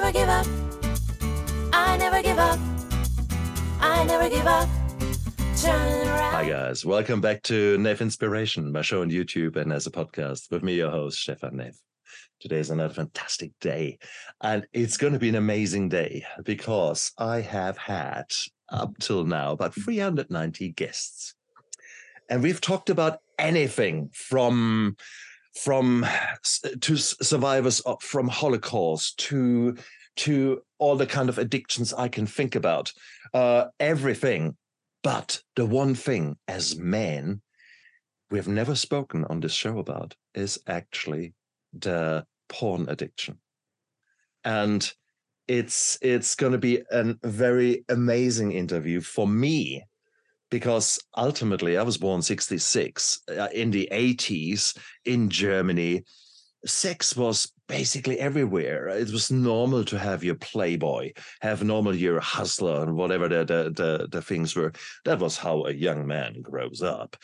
never give up. I never give up. I never give up. Hi, guys. Welcome back to Neff Inspiration, my show on YouTube and as a podcast with me, your host, Stefan Neff. Today is another fantastic day. And it's going to be an amazing day because I have had up till now about 390 guests. And we've talked about anything from from to survivors of, from Holocaust to to all the kind of addictions I can think about, uh, everything. But the one thing as men we've never spoken on this show about is actually the porn addiction. And it's it's going to be a very amazing interview for me because ultimately I was born 66 uh, in the 80s in Germany. Sex was basically everywhere. It was normal to have your playboy have normal your hustler and whatever the, the the the things were. That was how a young man grows up.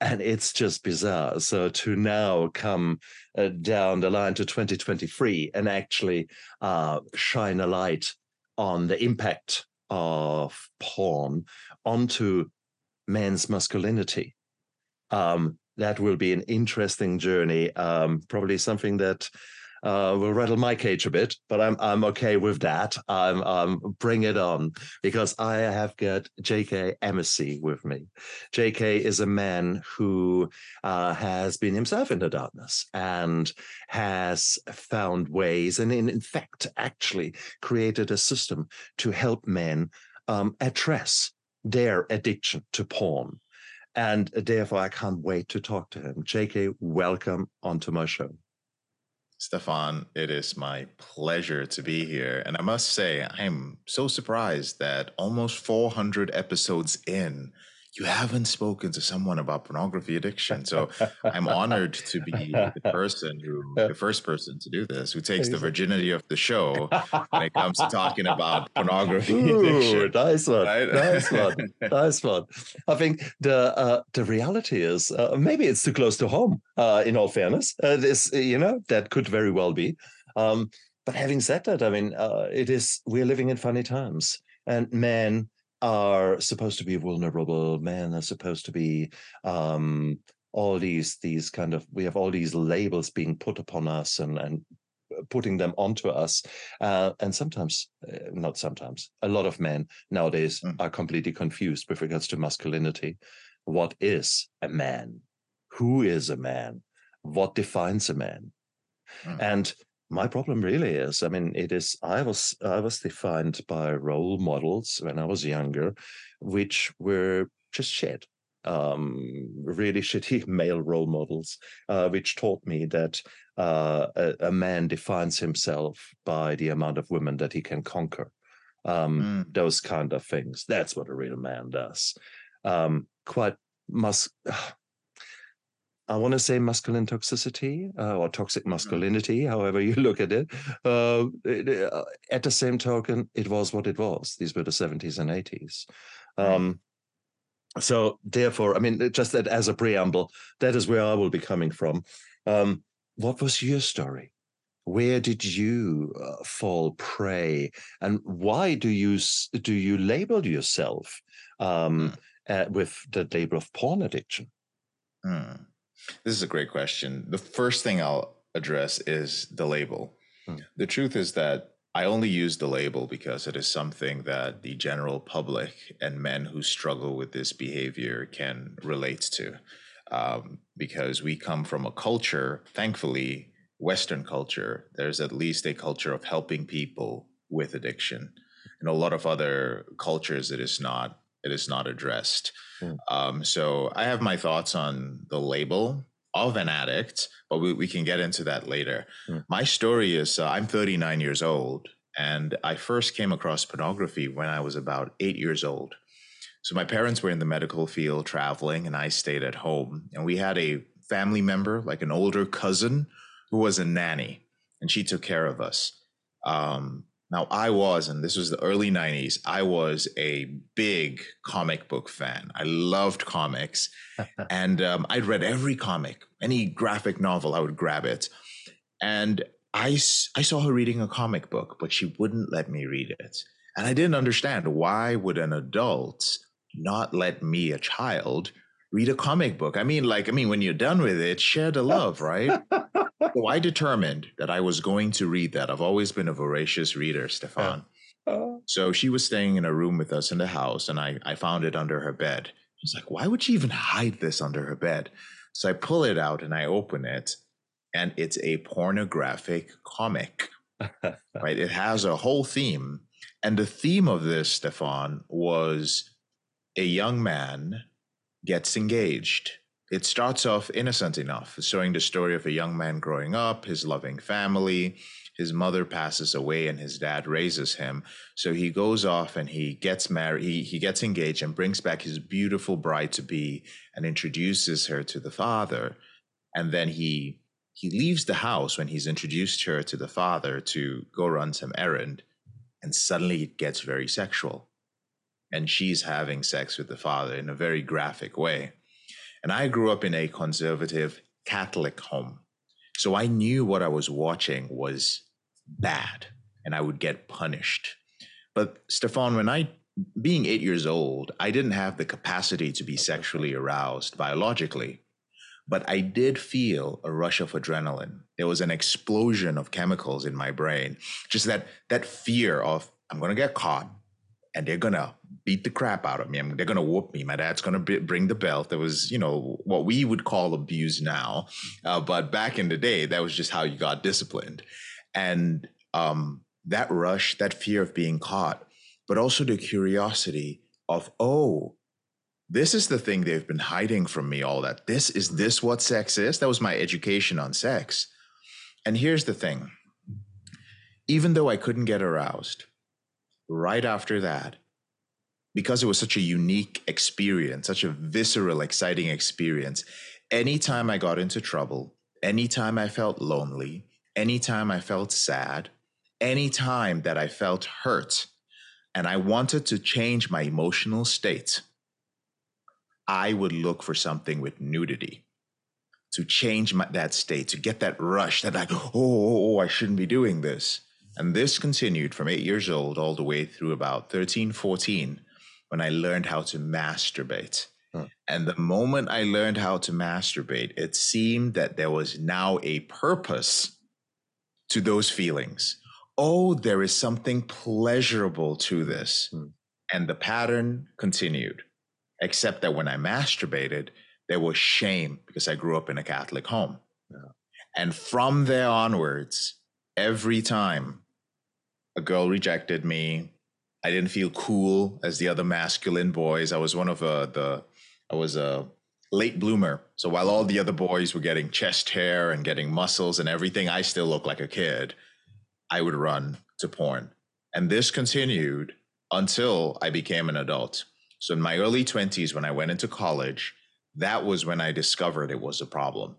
And it's just bizarre. So to now come uh, down the line to 2023 and actually uh, shine a light on the impact of porn onto man's masculinity. Um, that will be an interesting journey. Um, probably something that uh, will rattle my cage a bit, but I'm I'm okay with that. I'm um, bring it on because I have got J.K. Emezi with me. J.K. is a man who uh, has been himself in the darkness and has found ways, and in, in fact, actually created a system to help men um, address their addiction to porn. And uh, therefore, I can't wait to talk to him. JK, welcome onto my show. Stefan, it is my pleasure to be here. And I must say, I'm so surprised that almost 400 episodes in, you haven't spoken to someone about pornography addiction. So I'm honored to be the person who, the first person to do this, who takes the virginity of the show when it comes to talking about pornography Ooh, addiction. nice one, Right? nice one, nice one. I think the uh, the reality is uh, maybe it's too close to home. Uh, in all fairness, uh, this you know that could very well be. Um, but having said that, I mean, uh, it is we're living in funny times, and men are supposed to be vulnerable. Men are supposed to be um, all these these kind of we have all these labels being put upon us and and putting them onto us uh, and sometimes uh, not sometimes a lot of men nowadays Mm. are completely confused with regards to masculinity what is a man who is a man what defines a man Mm. and my problem really is i mean it is i was i was defined by role models when i was younger which were just shit um really shitty male role models uh, which taught me that uh, a, a man defines himself by the amount of women that he can conquer um Mm. those kind of things that's what a real man does um quite mus I want to say masculine toxicity uh, or toxic masculinity, however you look at it. Uh, it- uh, at the same token, it was what it was. These were the 70s and 80s. Um, so, therefore, I mean, just that as a preamble, that is where I will be coming from. Um, what was your story? Where did you uh, fall prey, and why do you do you label yourself um, uh, with the label of porn addiction? Hmm. This is a great question. The first thing I'll address is the label. Hmm. The truth is that I only use the label because it is something that the general public and men who struggle with this behavior can relate to. Um, because we come from a culture, thankfully, Western culture, there's at least a culture of helping people with addiction. In a lot of other cultures, it is not. It is not addressed. Um, so I have my thoughts on the label of an addict, but we, we can get into that later. Mm. My story is uh, I'm 39 years old, and I first came across pornography when I was about eight years old. So my parents were in the medical field traveling, and I stayed at home. And we had a family member, like an older cousin, who was a nanny, and she took care of us. Um, now, I was, and this was the early 90s, I was a big comic book fan. I loved comics. and um, I'd read every comic, any graphic novel, I would grab it. And I, I saw her reading a comic book, but she wouldn't let me read it. And I didn't understand why would an adult not let me, a child, read a comic book? I mean, like, I mean, when you're done with it, share the love, right? so I determined that I was going to read that. I've always been a voracious reader, Stefan. Uh-huh. So she was staying in a room with us in the house, and I, I found it under her bed. I was like, why would she even hide this under her bed? So I pull it out and I open it, and it's a pornographic comic, right? It has a whole theme. And the theme of this, Stefan, was a young man gets engaged. It starts off innocent enough, showing the story of a young man growing up, his loving family. His mother passes away and his dad raises him. So he goes off and he gets married, he, he gets engaged and brings back his beautiful bride to be and introduces her to the father. And then he he leaves the house when he's introduced her to the father to go run some errand. And suddenly it gets very sexual. And she's having sex with the father in a very graphic way. And I grew up in a conservative Catholic home. So I knew what I was watching was bad and I would get punished. But Stefan, when I, being eight years old, I didn't have the capacity to be sexually aroused biologically, but I did feel a rush of adrenaline. There was an explosion of chemicals in my brain, just that that fear of I'm going to get caught and they're to beat the crap out of me. I mean, they're to whoop me. My dad's going to bring the belt. That was, you know, what we would call abuse now. Uh, but back in the day, that was just how you got disciplined. And um, that rush, that fear of being caught, but also the curiosity of, oh, this is the thing they've been hiding from me all that. This is this what sex is? That was my education on sex. And here's the thing even though I couldn't get aroused, right after that, because it was such a unique experience, such a visceral, exciting experience, anytime I got into trouble, anytime I felt lonely, anytime I felt sad, anytime that I felt hurt, and I wanted to change my emotional state, I would look for something with nudity to change my, that state, to get that rush that like, oh, oh, oh, oh I shouldn't be doing this. And this continued from eight years old all the way through about 13, 14, when I learned how to masturbate. Huh. And the moment I learned how to masturbate, it seemed that there was now a purpose to those feelings. Oh, there is something pleasurable to this. Hmm. And the pattern continued, except that when I masturbated, there was shame because I grew up in a Catholic home. Yeah. And from there onwards, every time a girl rejected me, I didn't feel cool as the other masculine boys. I was one of uh, the, I was a late bloomer. So while all the other boys were getting chest hair and getting muscles and everything, I still looked like a kid. I would run to porn. And this continued until I became an adult. So in my early 20s, when I went into college, that was when I discovered it was a problem.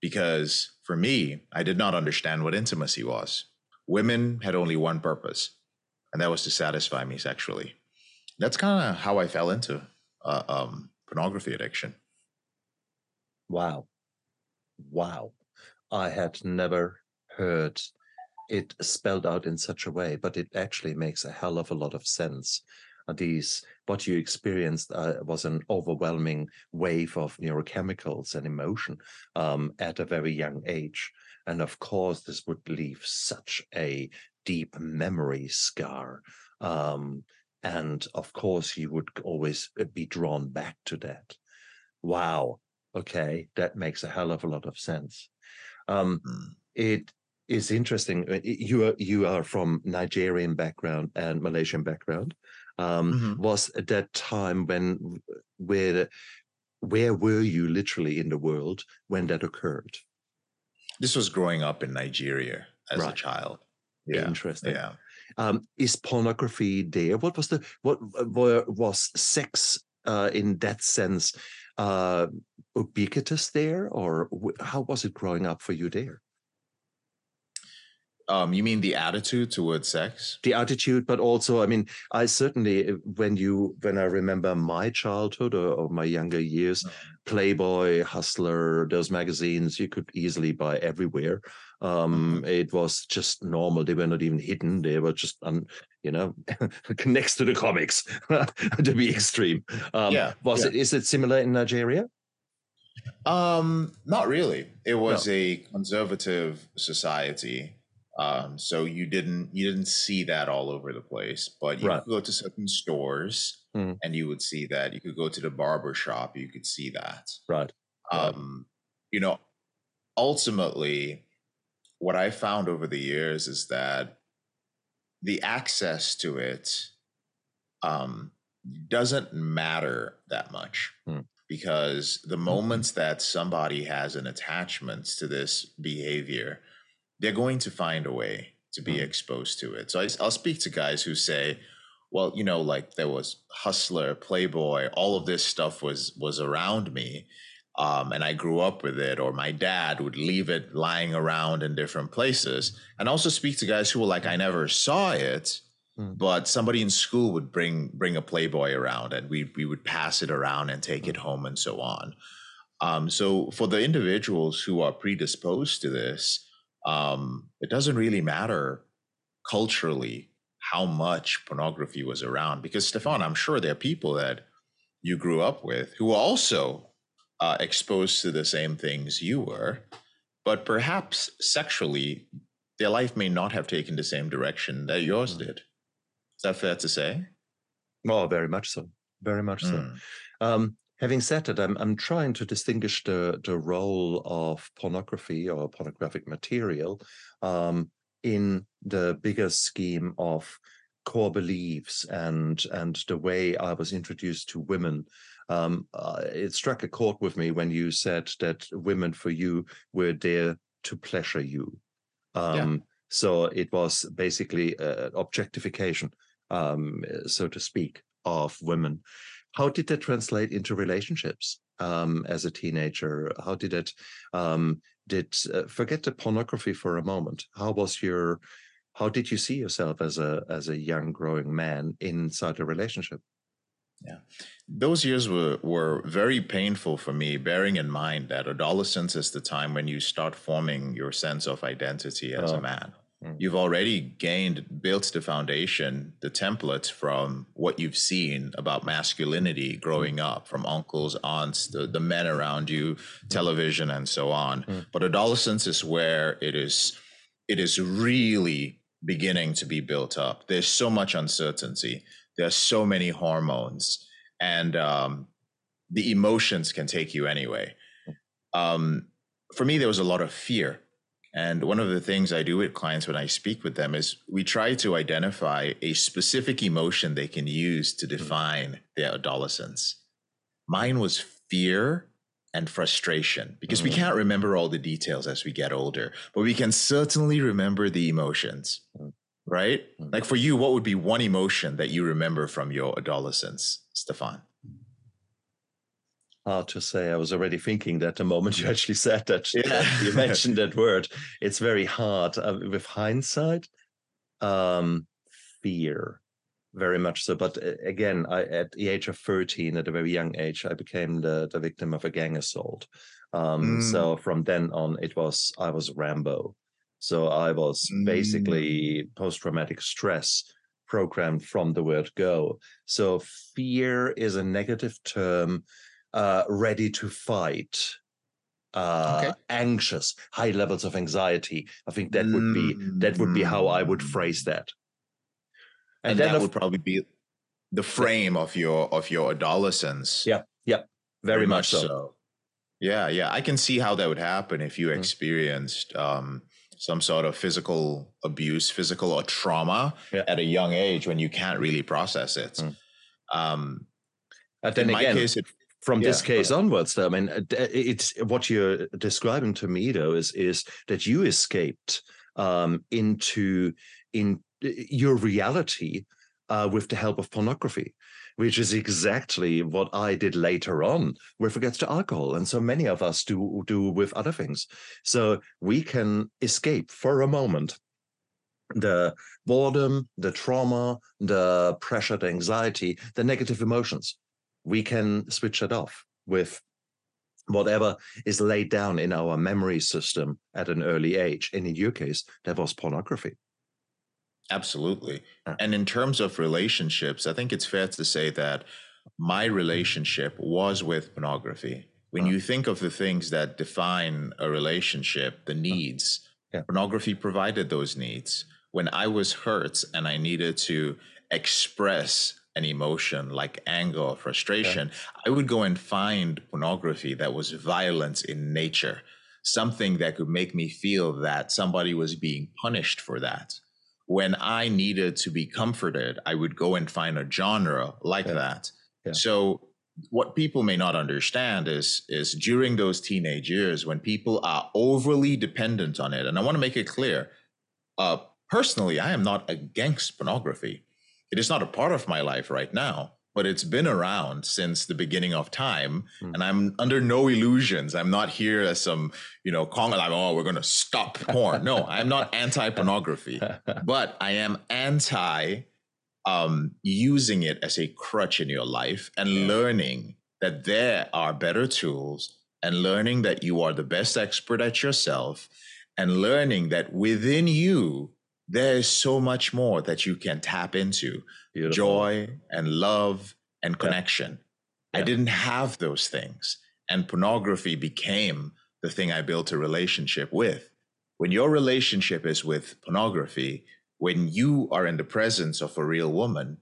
Because for me, I did not understand what intimacy was. Women had only one purpose, and that was to satisfy me sexually. That's kind of how I fell into uh, um, pornography addiction. Wow. Wow. I had never heard it spelled out in such a way, but it actually makes a hell of a lot of sense. Uh, These, what you experienced uh, was an overwhelming wave of neurochemicals and emotion um, at a very young age. And of course, this would leave such a deep memory scar. Um, and of course, you would always uh, be drawn back to that. Wow. Okay, that makes a hell of a lot of sense. Um, Mm. it is interesting. uh, You are you are from Nigerian background and Malaysian background. Um, Mhm. Was at that time when where where were you literally in the world when that occurred? This was growing up in Nigeria as a child. Yeah. Interesting. Yeah. Um, is pornography there? What was the what were, was sex uh, in that sense uh, ubiquitous there, or how was it growing up for you there? Um, you mean the attitude towards sex? the attitude but also i mean i certainly when you when i remember my childhood or, or my younger years playboy hustler those magazines you could easily buy everywhere um it was just normal they were not even hidden they were just on you know next to the comics to be extreme um Yeah, was yeah. it is it similar in nigeria Um, not really. It was a conservative society. Um, so you didn't you didn't see that all over the place, but you Right. could go to certain stores Mhm. and you would see that. You could go to the barber shop, you could see that. right Right. Um, you know, ultimately, what I found over the years is that the access to it um, doesn't matter that much Hmm. because the moments that somebody has an attachment to this behavior, they're going to find a way to be Hmm. exposed to it. So I, I'll speak to guys who say, well, you know, like there was hustler, playboy, all of this stuff was was around me um, and I grew up with it, or my dad would leave it lying around in different places. And also speak to guys who were like, I never saw it, Mm. but somebody in school would bring bring a Playboy around, and we we would pass it around and take it home and so on. Um, so for the individuals who are predisposed to this, um, it doesn't really matter culturally how much pornography was around because Stefan, I'm sure there are people that you grew up with who were also uh, exposed to the same things you were, but perhaps sexually, their life may not have taken the same direction that yours Mm. did. Is that fair to say? oh very much so very much so Mm. Um, having said that, I'm I'm trying to distinguish the the role of pornography or pornographic material um, in the bigger scheme of core beliefs and and the way I was introduced to women. Um, uh, it struck a chord with me when you said that women for you were there to pleasure you. Um, So it was basically uh, objectification, um, so to speak, of women how did that translate into relationships um, as a teenager? How did it? Um, did uh, forget the pornography for a moment? How was your? How did you see yourself as a as a young growing man inside a relationship? Yeah. Those years were, were very painful for me, bearing in mind that adolescence is the time when you start forming your sense of identity as Oh. a man. Mm. You've already gained, built the foundation, the template from what you've seen about masculinity growing up, from uncles, aunts, the, the men around you, television, and so on. Mm. But adolescence is where it is it is really beginning to be built up. There's so much uncertainty. There's so many hormones, and um, the emotions can take you anyway. Um, for me, there was a lot of fear. And one of the things I do with clients when I speak with them is we try to identify a specific emotion they can use to define their adolescence. Mine was fear and frustration because we Mhm. can't remember all the details as we get older, but we can certainly remember the emotions, Mm. right? Mm. Like for you, what would be one emotion that you remember from your adolescence, Stefan? Hard to say. I was already thinking that the moment you actually said that, Yeah. you mentioned that word. It's very hard uh, with hindsight. Um, fear, very much so. But uh, again, I, at the age of thirteen, at a very young age, I became the the victim of a gang assault. Um, Mm. So from then on, it was I was Rambo. So I was basically post traumatic stress programmed from the word go. So fear is a negative term uh, ready to fight, uh, Okay. anxious, high levels of anxiety. I think that would be that would be how I would phrase that. and, And, that of, would probably be the frame of your of your adolescence. Yeah, yeah, very much so. Yeah, yeah, I can see how that would happen if you Mm. experienced um, some sort of physical abuse, physical or trauma Yeah. at a young age when you can't really process it. Mm. Um, in my again, case, it, from this Yeah, go case onwards, though, I mean, uh, it's what you're describing to me, though, is is that you escaped um, into in uh, your reality uh, with the help of pornography, which is exactly what I did later on with regards to alcohol, and so many of us do do with other things. So we can escape for a moment the boredom, the trauma, the pressure, the anxiety, the negative emotions. We can switch it off with whatever is laid down in our memory system at an early age. And in your case, that was pornography. Absolutely. And in terms of relationships, I think it's fair to say that my relationship was with pornography. When uh. you think of the things that define a relationship, the uh. needs, Yeah. pornography provided those needs. When I was hurt and I needed to express an emotion like anger or frustration, I would go and find pornography that was violence in nature, something that could make me feel that somebody was being punished for that. When I needed to be comforted, I would go and find a genre like Yeah. that. Yeah. So what people may not understand is is during those teenage years when people are overly dependent on it and i want to make it clear uh personally i am not against pornography it is not a part of my life right now but it's been around since the beginning of time Mm. and i'm under no illusions i'm not here as some you know cong like oh we're going to stop porn no i'm not anti-pornography but I am anti um, using it as a crutch in your life and Yeah. learning that there are better tools and learning that you are the best expert at yourself and learning that within you, there is so much more that you can tap into Beautiful. joy and love and Yeah. connection. I didn't have those things. And pornography became the thing I built a relationship with. When your relationship is with pornography, when you are in the presence of a real woman,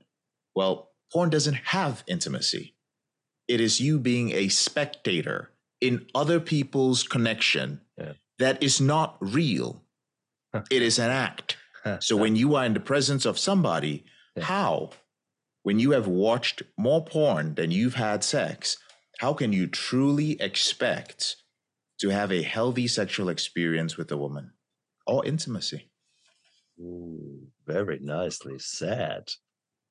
well, porn doesn't have intimacy. It is you being a spectator in other people's connection Yeah. that is not real. it is an act. So when you are in the presence of somebody, Yeah. how? When you have watched more porn than you've had sex, how can you truly expect to have a healthy sexual experience with a woman or intimacy? Ooh, very nicely said.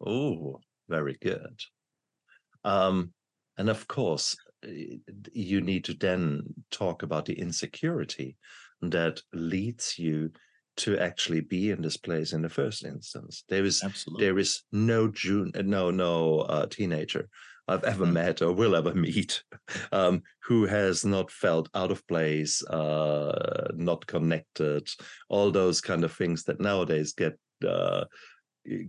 Ooh, very good. Um, and of course, eh, you need to then talk about the insecurity that leads you to actually be in this place in the first instance. There is Absolutely. there is no June, no no uh, teenager I've ever Mm. met or will ever meet um, who has not felt out of place, uh, not connected, all those kind of things that nowadays get uh,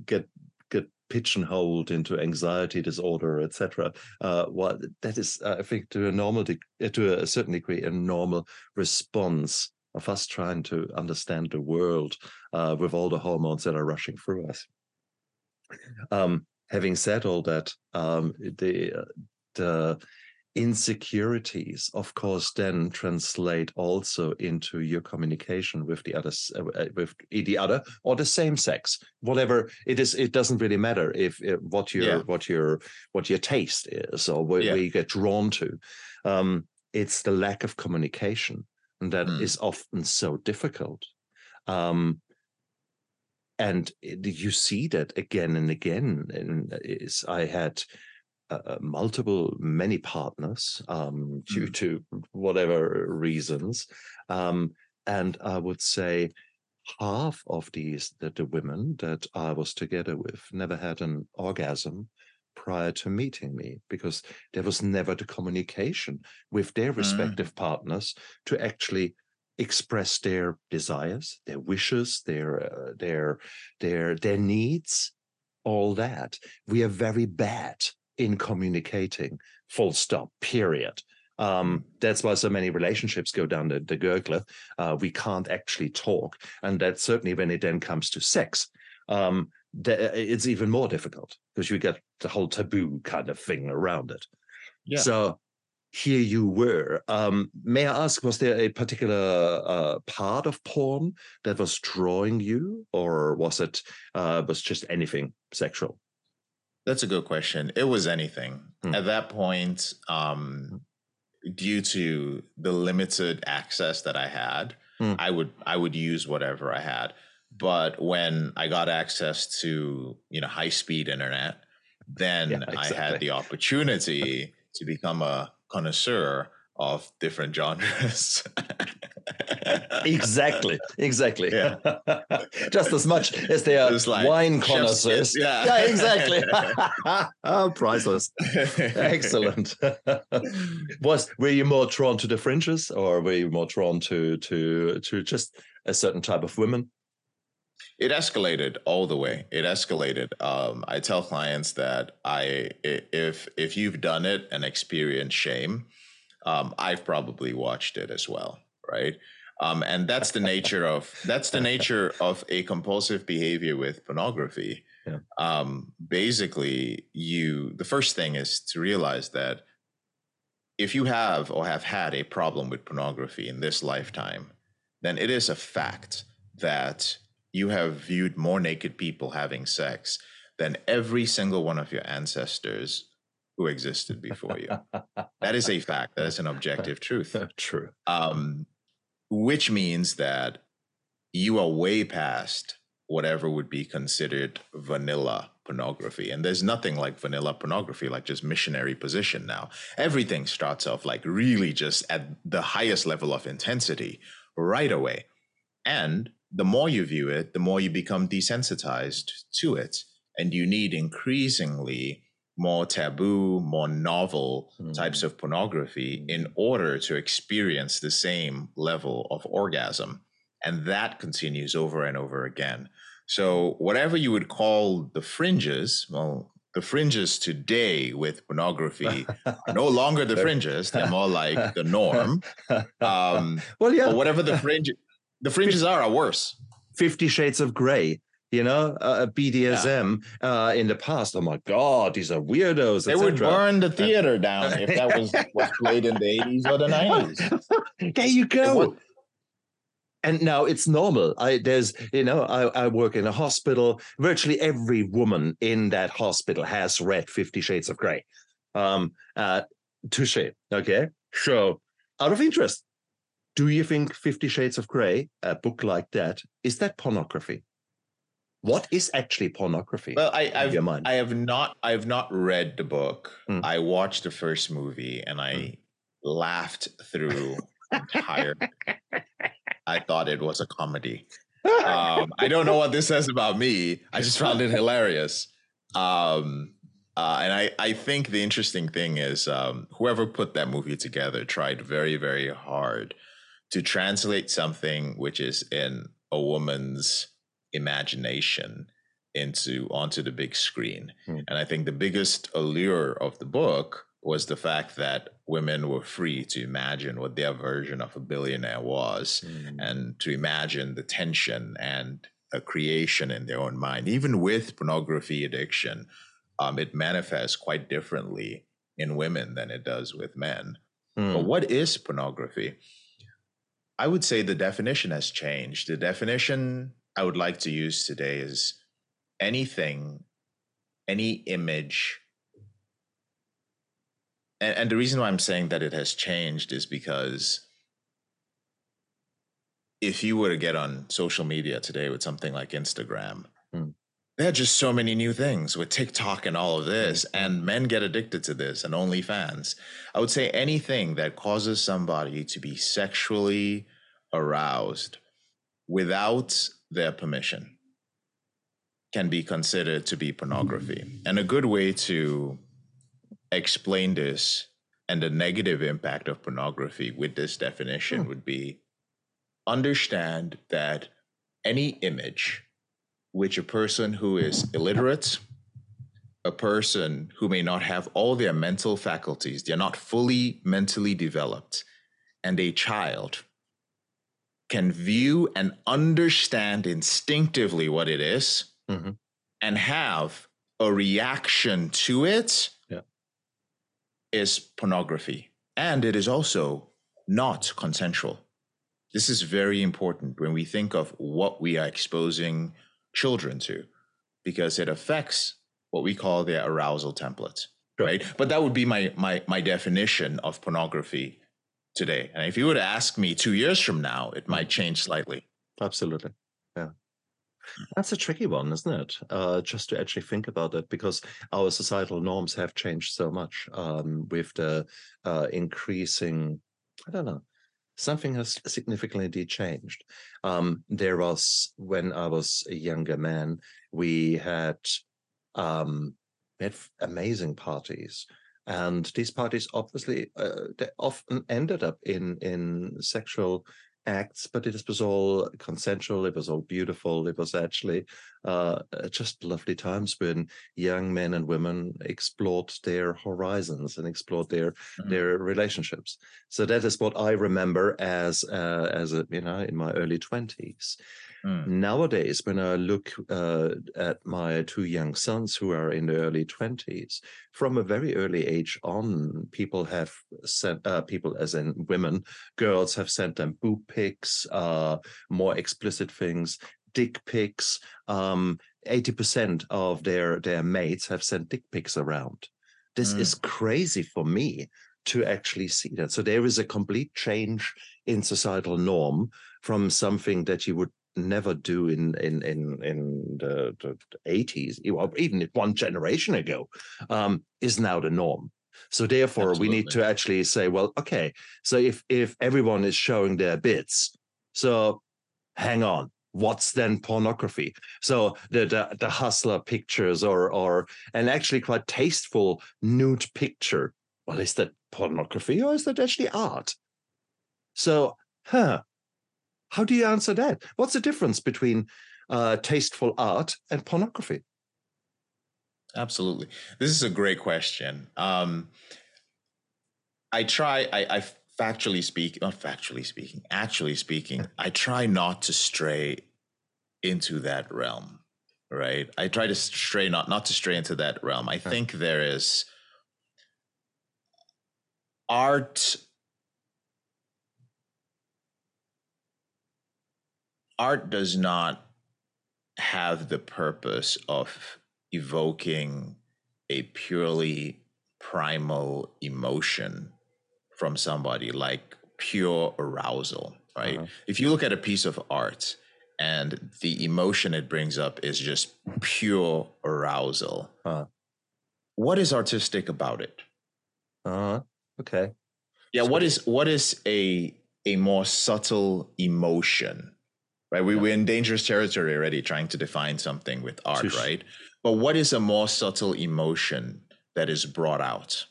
get get pigeonholed into anxiety disorder, etc. Uh, what that is, I think, to a normal, de- to a certain degree, a normal response of us trying to understand the world uh, with all the hormones that are rushing through us. Um, having said all that, um, the uh, the insecurities, of course, then translate also into your communication with the other, uh, uh, with the other or the same sex, whatever it is. It doesn't really matter if uh, what your Yeah. what your what your taste is or where, Yeah. where you get drawn to. Um, it's the lack of communication that is Mm. often so difficult. Um, and you see that again and again. And is I had uh, multiple, many partners um, due Mm. to whatever reasons, um, and I would say half of these that the women that I was together with never had an orgasm prior to meeting me because there was never the communication with their Mm. respective partners to actually express their desires their wishes their uh, their their their needs all that. We are very bad in communicating full stop period. Um, that's why so many relationships go down the, the gurgler. Uh, we can't actually talk and that certainly when it then comes to sex um, it's even more difficult because you get the whole taboo kind of thing around it Yeah. so here you were. Um, may I ask, was there a particular uh, part of porn that was drawing you, or was it uh, was just anything sexual? That's a good question. It was anything. Hmm. At that point, um, due to the limited access that I had, Hmm. I would I would use whatever I had. But when I got access to you know high speed internet, then Yeah, I had the opportunity to become a connoisseur of different genres. exactly, exactly. Yeah. Just as much as they are like wine connoisseurs. kiss, yeah. yeah, exactly. oh, priceless. Excellent. Was were you more drawn to the fringes, or were you more drawn to to to just a certain type of women? It escalated all the way. It escalated. Um, I tell clients that I if if you've done it and experienced shame, um, I've probably watched it as well, right? Um, and that's the nature of that's the nature of a compulsive behavior with pornography. Yeah. Um, basically, you the first thing is to realize that if you have or have had a problem with pornography in this lifetime, then it is a fact that you have viewed more naked people having sex than every single one of your ancestors who existed before you. that is a fact. That is an objective truth. True. Um, which means that you are way past whatever would be considered vanilla pornography. And there's nothing like vanilla pornography, like just missionary position now. Everything starts off like really just at the highest level of intensity right away. And the more you view it, the more you become desensitized to it. And you need increasingly more taboo, more novel Hmm. types of pornography in order to experience the same level of orgasm. And that continues over and over again. So, whatever you would call the fringes, well, the fringes today with pornography are no longer the fringes, they're more like the norm. Um, well, yeah. whatever the fringe, the fringes are, are worse. Fifty Shades of Grey. You know, uh, BDSM uh, in the past. Oh my God, these are weirdos. They would burn the theater down if that was was played in the eighties or the nineties. there you go. and now it's normal. I there's you know I, I work in a hospital. Virtually every woman in that hospital has read Fifty Shades of Grey. Um, uh, touche. Okay, so out of interest, do you think Fifty Shades of Grey, a book like that, is that pornography? What is actually pornography? Well, I, I've? I have not I have not read the book. Mm. I watched the first movie and I Mm. laughed through the entire. I thought it was a comedy. Um, I don't know what this says about me. I just found it hilarious. Um, uh, and I, I think the interesting thing is um, whoever put that movie together tried very, very hard to translate something which is in a woman's imagination into onto the big screen. Hmm. And I think the biggest allure of the book was the fact that women were free to imagine what their version of a billionaire was Mm. and to imagine the tension and a creation in their own mind. Even with pornography addiction, um, it manifests quite differently in women than it does with men. Mm. But what is pornography? I would say the definition has changed. The definition I would like to use today is anything, any image. And, and the reason why I'm saying that it has changed is because if you were to get on social media today with something like Instagram, Hmm. There are just so many new things with TikTok and all of this, and men get addicted to this and OnlyFans. I would say anything that causes somebody to be sexually aroused without their permission can be considered to be pornography. And a good way to explain this and the negative impact of pornography with this definition Hmm. would be understand that any image which a person who is illiterate, a person who may not have all their mental faculties, they're not fully mentally developed, and a child can view and understand instinctively what it is Mhm. and have a reaction to it Yeah. is pornography. And it is also not consensual. This is very important when we think of what we are exposing children to, because it affects what we call their arousal template. Right. But that would be my my my definition of pornography today. And if you were to ask me two years from now, it might change slightly. Absolutely. Yeah. That's a tricky one, isn't it? Uh, just to actually think about it, because our societal norms have changed so much um, with the uh, increasing, I don't know, something has significantly changed. Um, there was when I was a younger man, we had um, we had amazing parties, and these parties obviously uh, they often ended up in in sexual acts, but it was all consensual. It was all beautiful. It was actually uh, uh, just lovely times when young men and women explored their horizons and explored their mm-hmm. their relationships. So that is what I remember as uh, as a you know in my early twenties. Mm. Nowadays, when I look uh, at my two young sons who are in the early 20s, from a very early age on, people have sent, uh, people as in women, girls have sent them boob pics, uh, more explicit things, dick pics. Um, 80% of their, their mates have sent dick pics around. This mm. is crazy for me to actually see that. So there is a complete change in societal norm from something that you would never do in in in in the, the 80s even one generation ago um, is now the norm so therefore Absolutely. we need to actually say well okay so if if everyone is showing their bits so hang on what's then pornography so the, the the hustler pictures or or an actually quite tasteful nude picture well is that pornography or is that actually art so huh how do you answer that? What's the difference between uh, tasteful art and pornography? Absolutely. This is a great question. Um, I try, I, I factually speaking, not factually speaking, actually speaking, I try not to stray into that realm, right? I try to stray, not, not to stray into that realm. I think there is art art does not have the purpose of evoking a purely primal emotion from somebody like pure arousal right uh-huh. if you look at a piece of art and the emotion it brings up is just pure arousal uh-huh. what is artistic about it uh-huh okay yeah so what is what is a a more subtle emotion right? We, yeah. We're in dangerous territory already trying to define something with art, right? But what is a more subtle emotion that is brought out?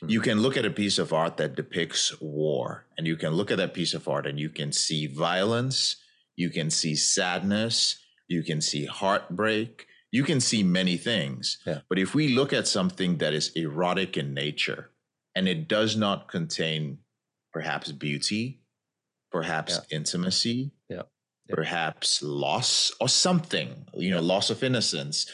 Hmm. You can look at a piece of art that depicts war, and you can look at that piece of art and you can see violence, you can see sadness, you can see heartbreak, you can see many things. Yeah. But if we look at something that is erotic in nature and it does not contain perhaps beauty, perhaps yeah. intimacy, yeah perhaps loss or something, you know, loss of innocence.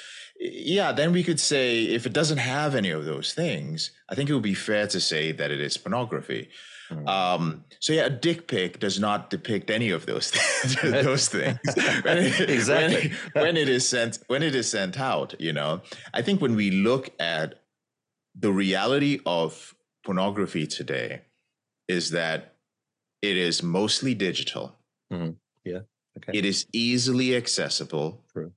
Yeah, then we could say if it doesn't have any of those things, I think it would be fair to say that it is pornography. Mm. Um, so yeah, a dick pic does not depict any of those things, those things. when it, exactly. When, when it is sent when it is sent out, you know, I think when we look at the reality of pornography today, is that it is mostly digital. Mm. Yeah. Okay. It is easily accessible. True.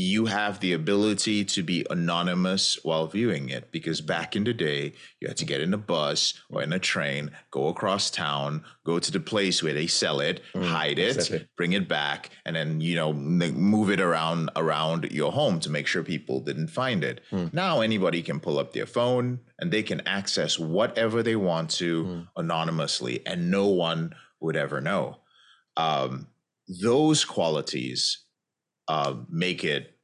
You have the ability to be anonymous while viewing it because back in the day, you had to get in a bus or in a train, go across town, go to the place where they sell it, mm, hide it, exactly. bring it back, and then you know move it around around your home to make sure people didn't find it. Mm. Now anybody can pull up their phone and they can access whatever they want to mm. anonymously, and no one would ever know. Um, those qualities uh, make it.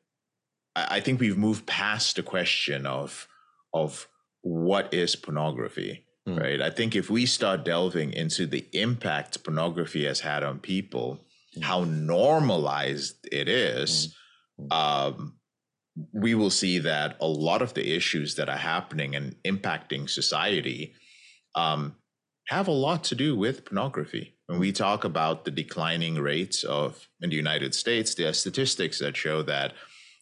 I, I think we've moved past the question of of what is pornography, mm. right? I think if we start delving into the impact pornography has had on people, mm. how normalized it is, mm. um, we will see that a lot of the issues that are happening and impacting society um, have a lot to do with pornography. When we talk about the declining rates of in the United States, there are statistics that show that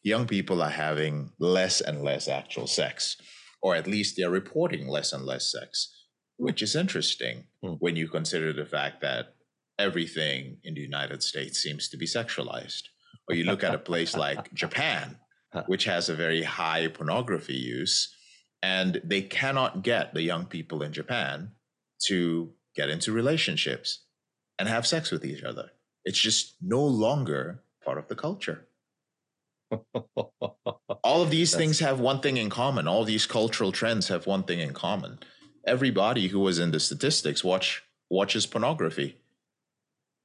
young people are having less and less actual sex, or at least they're reporting less and less sex, which is interesting mm. when you consider the fact that everything in the United States seems to be sexualized. Or you look at a place like Japan, which has a very high pornography use, and they cannot get the young people in Japan to get into relationships and have sex with each other. It's just no longer part of the culture. All of these things have one thing in common. All these cultural trends have one thing in common. Everybody who was in the statistics watch watches pornography.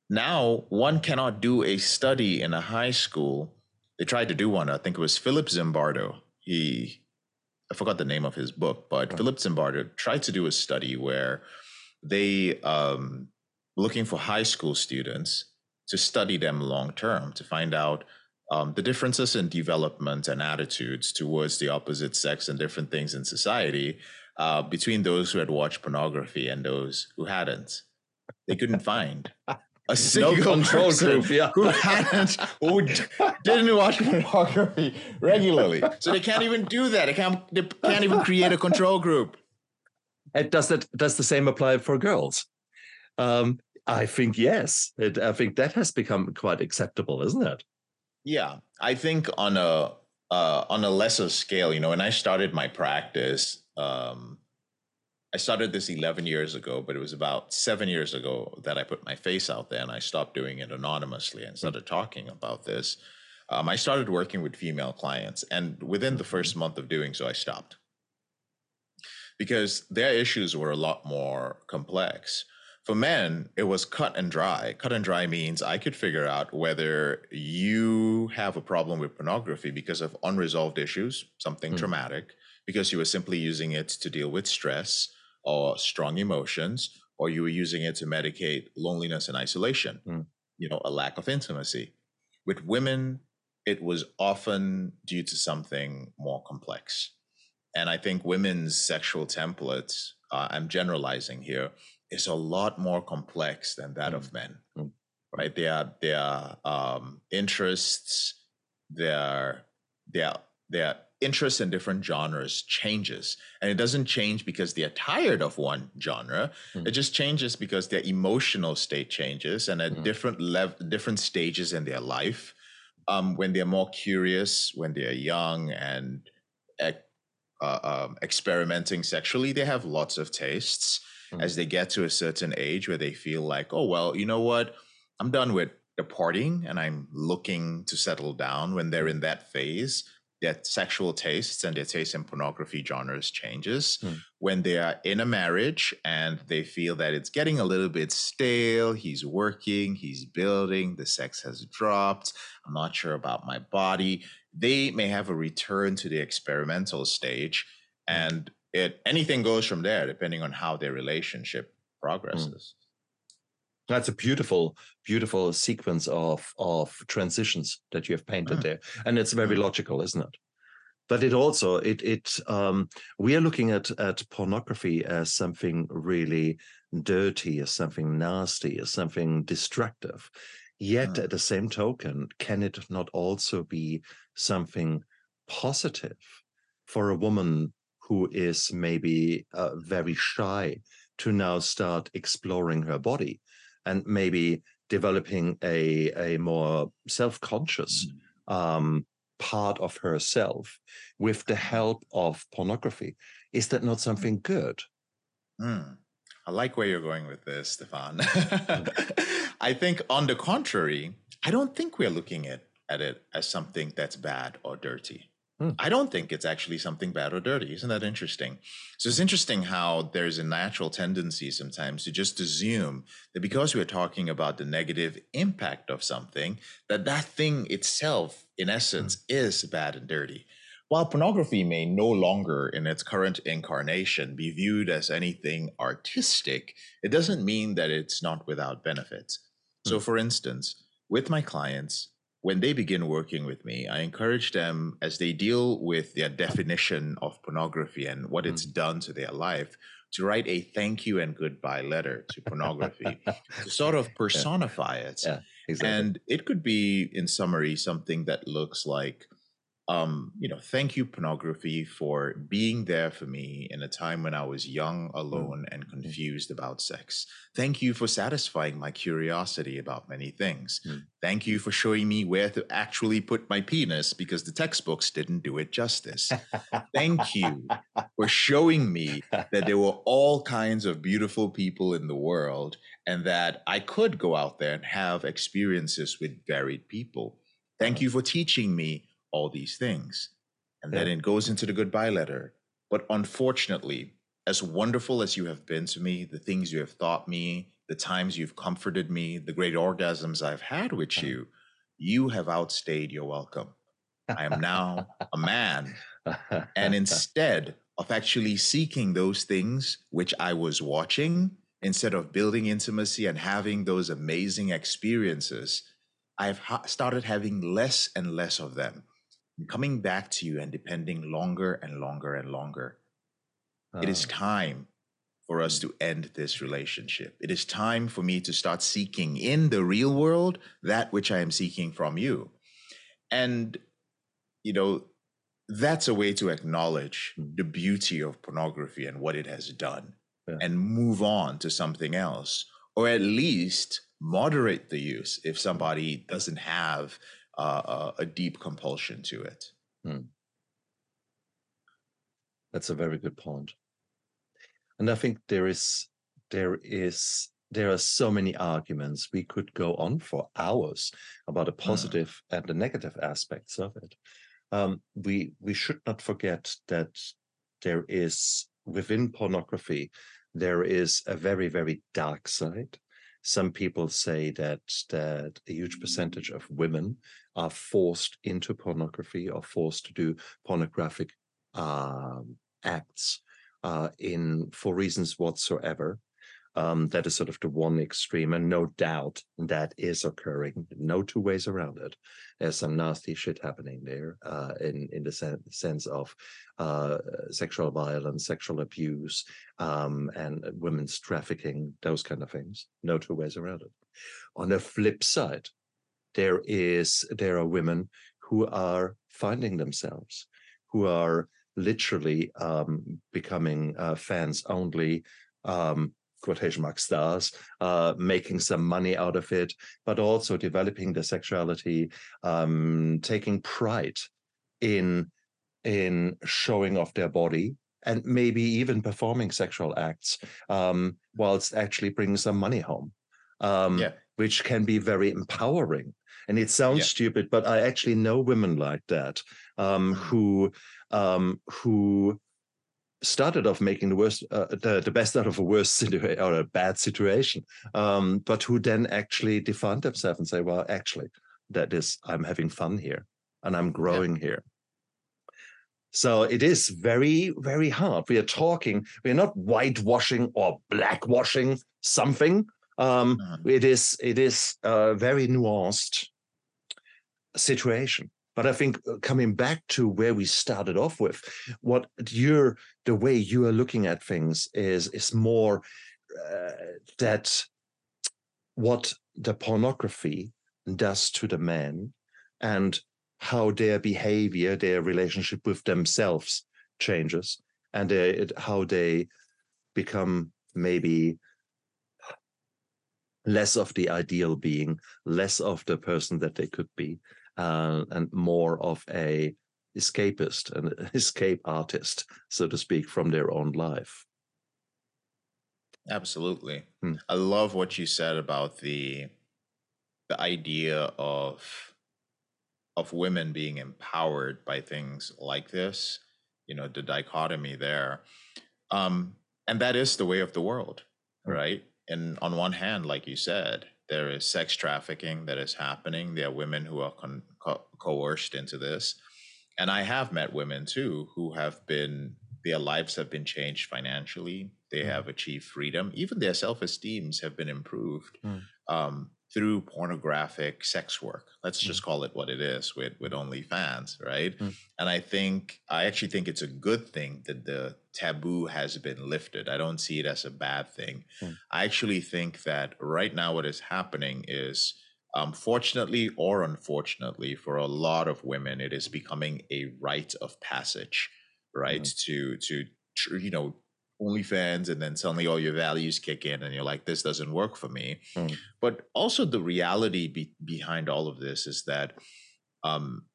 Now, one cannot do a study in a high school. They tried to do one. I think it was Philip Zimbardo. He, I forgot the name of his book, but. Philip Zimbardo tried to do a study where they um, looking for high school students to study them long term to find out um, the differences in development and attitudes towards the opposite sex and different things in society uh, between those who had watched pornography and those who hadn't. They couldn't find a single control group, yeah. who hadn't who didn't watch pornography regularly. So they can't even do that. They can't. They can't even create a control group. And does that does the same apply for girls? Um, I think yes. It, I think that has become quite acceptable, isn't it? Yeah, I think on a uh, on a lesser scale, you know, when I started my practice, um, I started this eleven years ago, but it was about seven years ago that I put my face out there and I stopped doing it anonymously and started talking about this. Um, I started working with female clients, and within the first month of doing so, I stopped because their issues were a lot more complex. For men, it was cut and dry. Cut and dry means I could figure out whether you have a problem with pornography because of unresolved issues, something Mm. traumatic, because you were simply using it to deal with stress or strong emotions, or you were using it to medicate loneliness and isolation, Mm. you know, a lack of intimacy. With women, it was often due to something more complex. And I think women's sexual templates, uh, I'm generalizing here, is a lot more complex than that of men. Mm. Right? Their their um, interests, their their their interest in different genres changes, and it doesn't change because they're tired of one genre. Mm. It just changes because their emotional state changes, and at Mm. different level, different stages in their life. Um, when they're more curious, when they're young and uh, um, experimenting sexually, they have lots of tastes. Mm. As they get to a certain age where they feel like, oh, well, you know what? I'm done with the partying and I'm looking to settle down. When they're in that phase, their sexual tastes and their taste in pornography genres changes. Mm. When they are in a marriage and they feel that it's getting a little bit stale, he's working, he's building, the sex has dropped, I'm not sure about my body, they may have a return to the experimental stage and it anything goes from there depending on how their relationship progresses That's a beautiful, beautiful sequence of of transitions that you have painted Mm. there, and it's very Mm. logical, isn't it? But it also it it um, we are looking at at pornography as something really dirty, as something nasty, as something destructive. Yet Mm. at the same token, can it not also be something positive for a woman who is maybe uh, very shy to now start exploring her body and maybe developing a a more self-conscious um, part of herself with the help of pornography. Is that not something good? Hmm. I like where you're going with this, Stefan. I think, on the contrary, I don't think we're looking at, at it as something that's bad or dirty. Hmm. I don't think it's actually something bad or dirty. Isn't that interesting? So it's interesting how there's a natural tendency sometimes to just assume that because we're talking about the negative impact of something, that that thing itself, in essence, is bad and dirty. While pornography may no longer, in its current incarnation, be viewed as anything artistic, it doesn't mean that it's not without benefits. So, for instance, with my clients, when they begin working with me, I encourage them as they deal with their definition of pornography and what it's mm. done to their life to write a thank you and goodbye letter to pornography to sort of personify it. Yeah, Exactly. And it could be, in summary, something that looks like um, you know, thank you, pornography, for being there for me in a time when I was young, alone, and confused about sex. Thank you for satisfying my curiosity about many things. Mm. Thank you for showing me where to actually put my penis because the textbooks didn't do it justice. thank you for showing me that there were all kinds of beautiful people in the world and that I could go out there and have experiences with varied people. Thank you for teaching me all these things. And then it goes into the goodbye letter. But unfortunately, as wonderful as you have been to me, the things you have taught me, the times you've comforted me, the great orgasms I've had with Uh-huh. you, you have outstayed your welcome. I am now a man. And instead of actually seeking those things which I was watching, instead of building intimacy and having those amazing experiences, I've ha- started having less and less of them, coming back to you and depending longer and longer and longer. It is Ah, time for us to end this relationship. It is time for me to start seeking in the real world that which I am seeking from you. And, you know, that's a way to acknowledge Mm. the beauty of pornography and what it has done Yeah. and move on to something else, or at least moderate the use if somebody doesn't have uh, a, a deep compulsion to it. That's a very good point. And I think there is there is there are so many arguments we could go on for hours about the positive and the negative aspects of it. Um, we we should not forget that there is within pornography there is a very very dark side. Some people say that that a huge percentage of women are forced into pornography or forced to do pornographic um, acts uh, in for reasons whatsoever. Um, that is sort of the one extreme, and no doubt that is occurring. No two ways around it. There's some nasty shit happening there, uh, in in the sen- sense of uh, sexual violence, sexual abuse, um, and women's trafficking, those kind of things. No two ways around it. On the flip side, there is there are women who are finding themselves, who are literally um, becoming uh, fans only, um, quotation mark stars, uh, making some money out of it, but also developing their sexuality, um, taking pride in in showing off their body and maybe even performing sexual acts um, whilst actually bringing some money home, um, Yeah. which can be very empowering. And it sounds Yeah. stupid, but I actually know women like that um, Mhm. who um, who started off making the worst, uh, the, the best out of a worst situation or a bad situation, um, but who then actually define themselves and say, "Well, actually, that is, I'm having fun here and I'm growing here." So it is very, very hard. We are talking. We are not whitewashing or blackwashing something. Um, Mhm. it is. It is a very nuanced situation. But I think uh, coming back to where we started off with, what you're the way you are looking at things is is more uh, that what the pornography does to the men and how their behavior, their relationship with themselves changes, and their, how they become maybe less of the ideal being, less of the person that they could be, uh, and more of a escapist, an escape artist, so to speak, from their own life. Absolutely. Hmm. I love what you said about the the idea of of women being empowered by things like this, you know, the dichotomy there. Um, and that is the way of the world, Hmm. right? And on one hand, like you said, there is sex trafficking that is happening. There are women who are con- co- coerced into this. And I have met women too who have been, their lives have been changed financially. They Mm. have achieved freedom. Even their self esteems have been improved Mm. um, through pornographic sex work. Let's just call it what it is with, with OnlyFans, right? Mm. And I think, I actually think it's a good thing that the taboo has been lifted. I don't see it as a bad thing. Mm. I actually think that right now what is happening is Um, fortunately or unfortunately, for a lot of women, it is becoming a rite of passage, right? Mm. To to you know OnlyFans, and then suddenly all your values kick in, and you're like, this doesn't work for me. Mm. But also the reality be- behind all of this is that, um,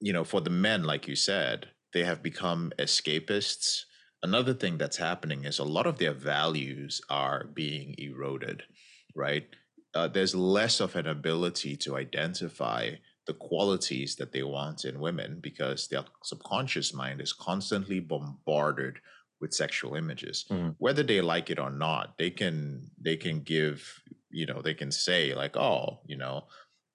you know, for the men, like you said, they have become escapists. Another thing that's happening is a lot of their values are being eroded, right? Uh, there's less of an ability to identify the qualities that they want in women because their subconscious mind is constantly bombarded with sexual images. Mm. whether they like it or not they can they can give you know they can say like oh you know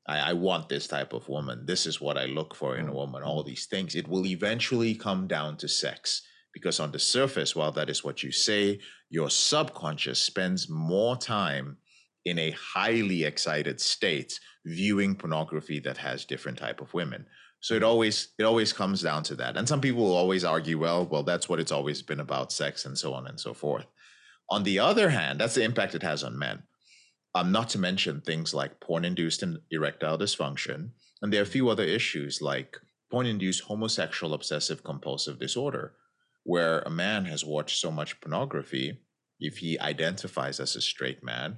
I, I want this type of woman. This is what i look for in a Mm. woman all these things. It will eventually come down to sex because on the surface while that is what you say your subconscious spends more time in a highly excited state viewing pornography that has different type of women so it always it always comes down to that. And some people will always argue well well that's what it's always been about sex and so on and so forth. On the other hand that's the impact it has on men. Um, not to mention things like porn-induced and erectile dysfunction and there are a few other issues like porn-induced homosexual obsessive compulsive disorder where a man has watched so much pornography if he identifies as a straight man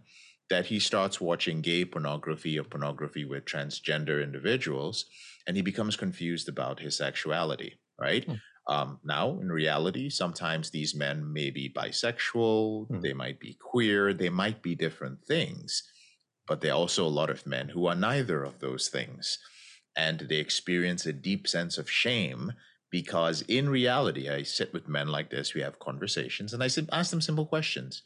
that he starts watching gay pornography or pornography with transgender individuals and he becomes confused about his sexuality, right? Hmm. Um, now, in reality, sometimes these men may be bisexual, Hmm. they might be queer, they might be different things, but there are also a lot of men who are neither of those things. And they experience a deep sense of shame because, in reality, I sit with men like this, we have conversations, and I ask them simple questions.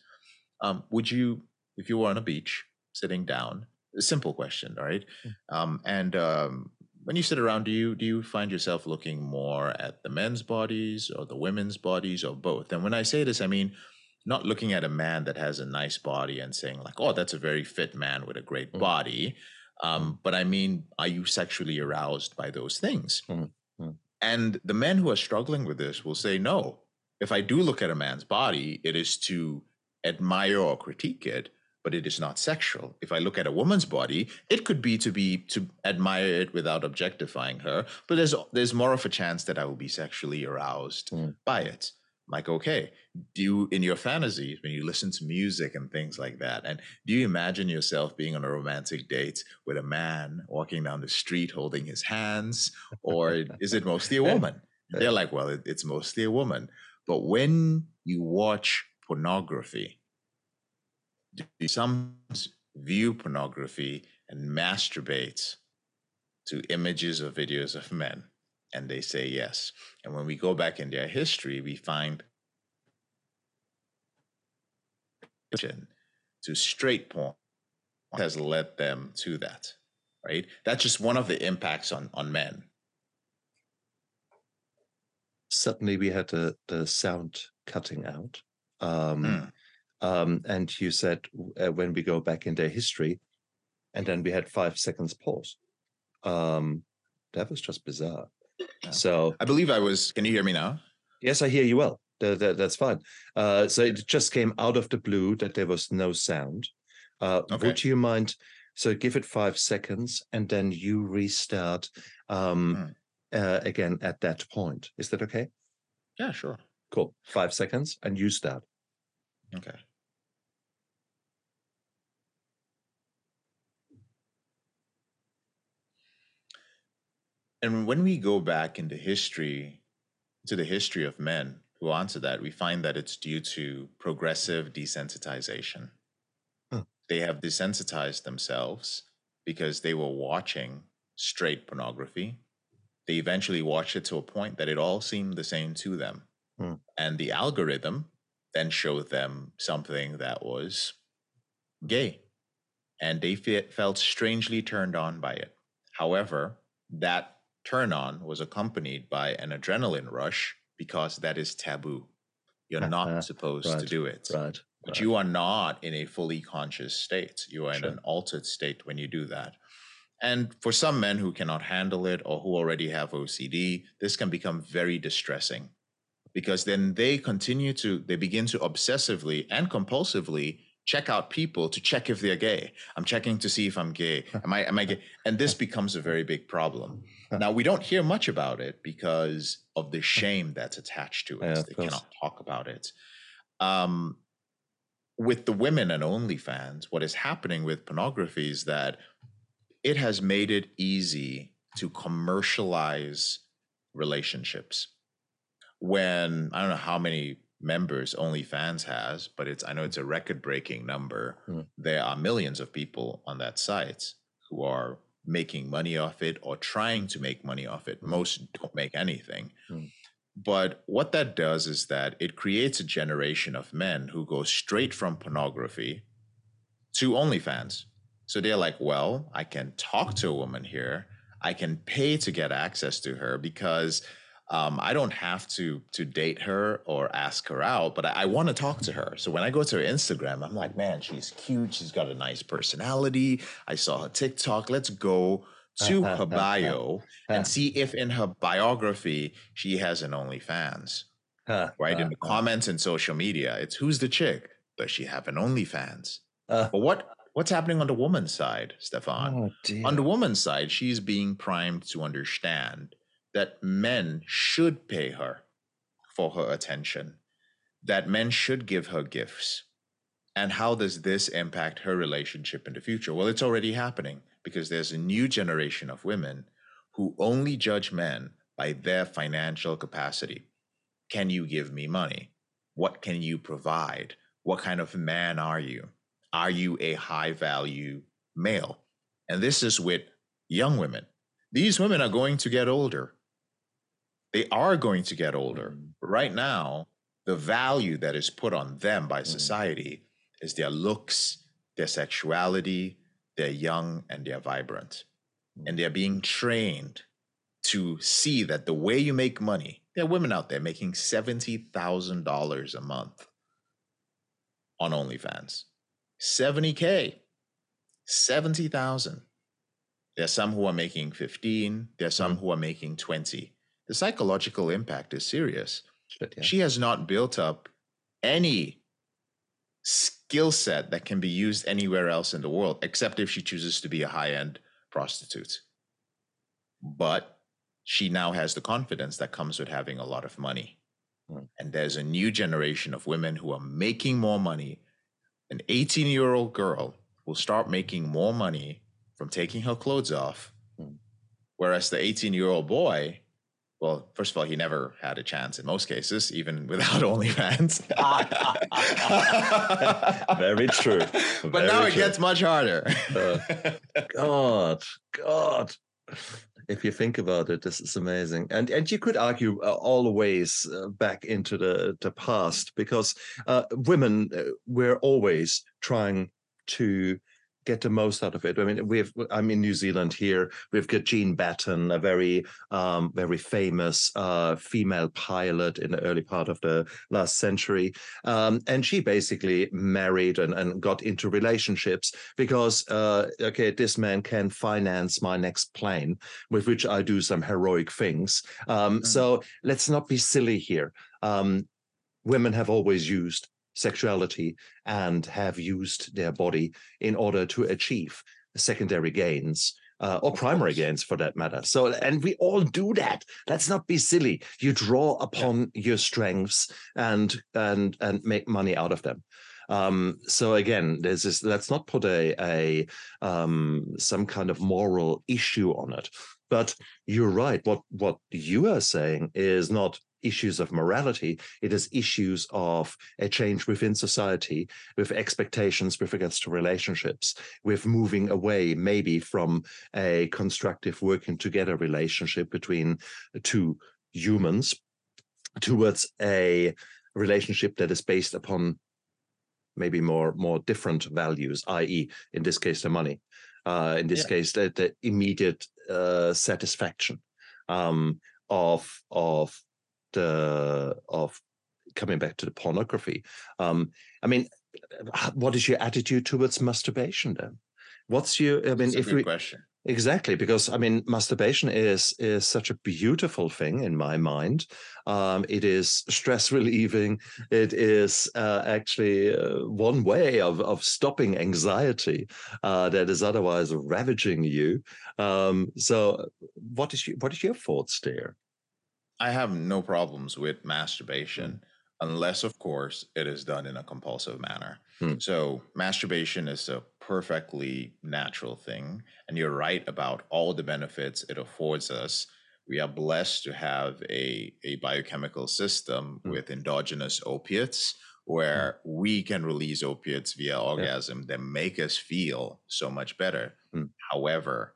Um, would you, if you were on a beach sitting down, a simple question, all right? Um, and um, when you sit around, do you do you find yourself looking more at the men's bodies or the women's bodies or both? And when I say this, I mean not looking at a man that has a nice body and saying like, "Oh, that's a very fit man with a great Mm. body," um, but I mean, are you sexually aroused by those things? Mm. Mm. And the men who are struggling with this will say, "No. If I do look at a man's body, it is to admire or critique it." But it is not sexual. If I look at a woman's body, it could be to be to admire it without objectifying her, but there's there's more of a chance that I will be sexually aroused Mm. by it. Like, okay, do you in your fantasies when you listen to music and things like that, and do you imagine yourself being on a romantic date with a man walking down the street holding his hands, or is it mostly a woman? They're like, well, it, it's mostly a woman. But when you watch pornography, do some view pornography and masturbate to images or videos of men? And they say yes. And when we go back in their history, we find to straight porn has led them to that, right? That's just one of the impacts on, on men. Suddenly we had the, the sound cutting out. Um, Mm. Um, and you said uh, when we go back in their history, and then we had five seconds pause. Um, that was just bizarre. Yeah. So I believe I was, can you hear me now? yes, I hear you well. That, that- that's fine. Uh, so it just came out of the blue that there was no sound. Uh, Okay. Would you mind? So give it five seconds, and then you restart um, uh, again at that point. Is that okay? Yeah, sure. Cool. Five seconds, and you start. Okay. And when we go back into history, to the history of men who answer that, we find that it's due to progressive desensitization. Huh. They have desensitized themselves because they were watching straight pornography. They eventually watched it to a point that it all seemed the same to them. Hmm. And the algorithm then showed them something that was gay. And they fe- felt strangely turned on by it. However, that turn on was accompanied by an adrenaline rush because that is taboo. You're not uh-huh. supposed to do it. Right. But right. you are not in a fully conscious state. You are in an altered state when you do that. And for some men who cannot handle it or who already have OCD, this can become very distressing because then they continue to, they begin to obsessively and compulsively check out people to check if they're gay. I'm checking to see if I'm gay. Am I am I gay? And this becomes a very big problem. Now we don't hear much about it because of the shame that's attached to it. Yeah, they cannot talk about it. Um, with the women and OnlyFans, what is happening with pornography is that it has made it easy to commercialize relationships. When I don't know how many members OnlyFans has, but it's I know it's a record-breaking number. Hmm. There are millions of people on that site who are making money off it or trying to make money off it. Most don't make anything. Hmm. But what that does is that it creates a generation of men who go straight from pornography to OnlyFans. So they're like, well, I can talk to a woman here. I can pay to get access to her because um, I don't have to to date her or ask her out, but I, I want to talk to her. So when I go to her Instagram, I'm like, man, she's cute. She's got a nice personality. I saw her TikTok. Let's go to her bio and see if in her biography she has an OnlyFans. Right in the comments and social media, it's who's the chick? Does she have an OnlyFans? But what what's happening on the woman's side, Stefan? oh. On the woman's side, she's being primed to understand that men should pay her for her attention, that men should give her gifts. And how does this impact her relationship in the future? Well, it's already happening because there's a new generation of women who only judge men by their financial capacity. Can you give me money? What can you provide? What kind of man are you? Are you a high value male? And this is with young women. These women are going to get older. They are going to get older. Mm. Right now, the value that is put on them by Mm. society is their looks, their sexuality, they're young and they're vibrant. Mm. And they're being trained to see that the way you make money, there are women out there making $70,000 a month on OnlyFans. 70K, 70,000. There are some who are making 15, there are some who are making 20. The psychological impact is serious. Shit, yeah. She has not built up any skill set that can be used anywhere else in the world, except if she chooses to be a high end prostitute. But she now has the confidence that comes with having a lot of money. Hmm. And there's a new generation of women who are making more money. An 18 year old girl will start making more money from taking her clothes off. Hmm. Whereas the 18 year old boy, well, first of all, he never had a chance in most cases, even without OnlyFans. Very true. But Very now it gets much harder. Uh, God, God. If you think about it, this is amazing, and and you could argue uh, all the ways uh, back into the the past because uh, women uh, were always trying to get the most out of it. I mean, we've I'm in New Zealand here. We've got Jean Batten, a very um, very famous uh, female pilot in the early part of the last century, um, and she basically married and, and got into relationships because uh, okay, this man can finance my next plane, with which I do some heroic things. Um, Mm. So let's not be silly here. Um, women have always used sexuality and have used their body in order to achieve secondary gains. Uh, or primary gains for that matter. So, and we all do that. Let's not be silly. You draw upon your strengths and and and make money out of them. Um, so again, there's this. Let's not put a a um, some kind of moral issue on it. But you're right. What what you are saying is not issues of morality. It is issues of a change within society, with expectations with regards to relationships, with moving away maybe from a constructive working together relationship between two humans towards a relationship that is based upon maybe more more different values, i.e., in this case, the money. Uh, in this Yeah. case, the, the immediate uh, satisfaction um, of of the of coming back to the pornography. Um, I mean, what is your attitude towards masturbation then? What's your? I mean, a if good we question. Exactly, because I mean, masturbation is is such a beautiful thing in my mind. Um, it is stress relieving. It is uh, actually uh, one way of of stopping anxiety uh, that is otherwise ravaging you. Um, so, what is your, what is your thoughts there? I have no problems with masturbation unless, of course, it is done in a compulsive manner. Hmm. So, masturbation is a perfectly natural thing. And you're right about all the benefits it affords us. We are blessed to have a, a biochemical system Hmm. with endogenous opiates where we can release opiates via orgasm that make us feel so much better. Hmm. However,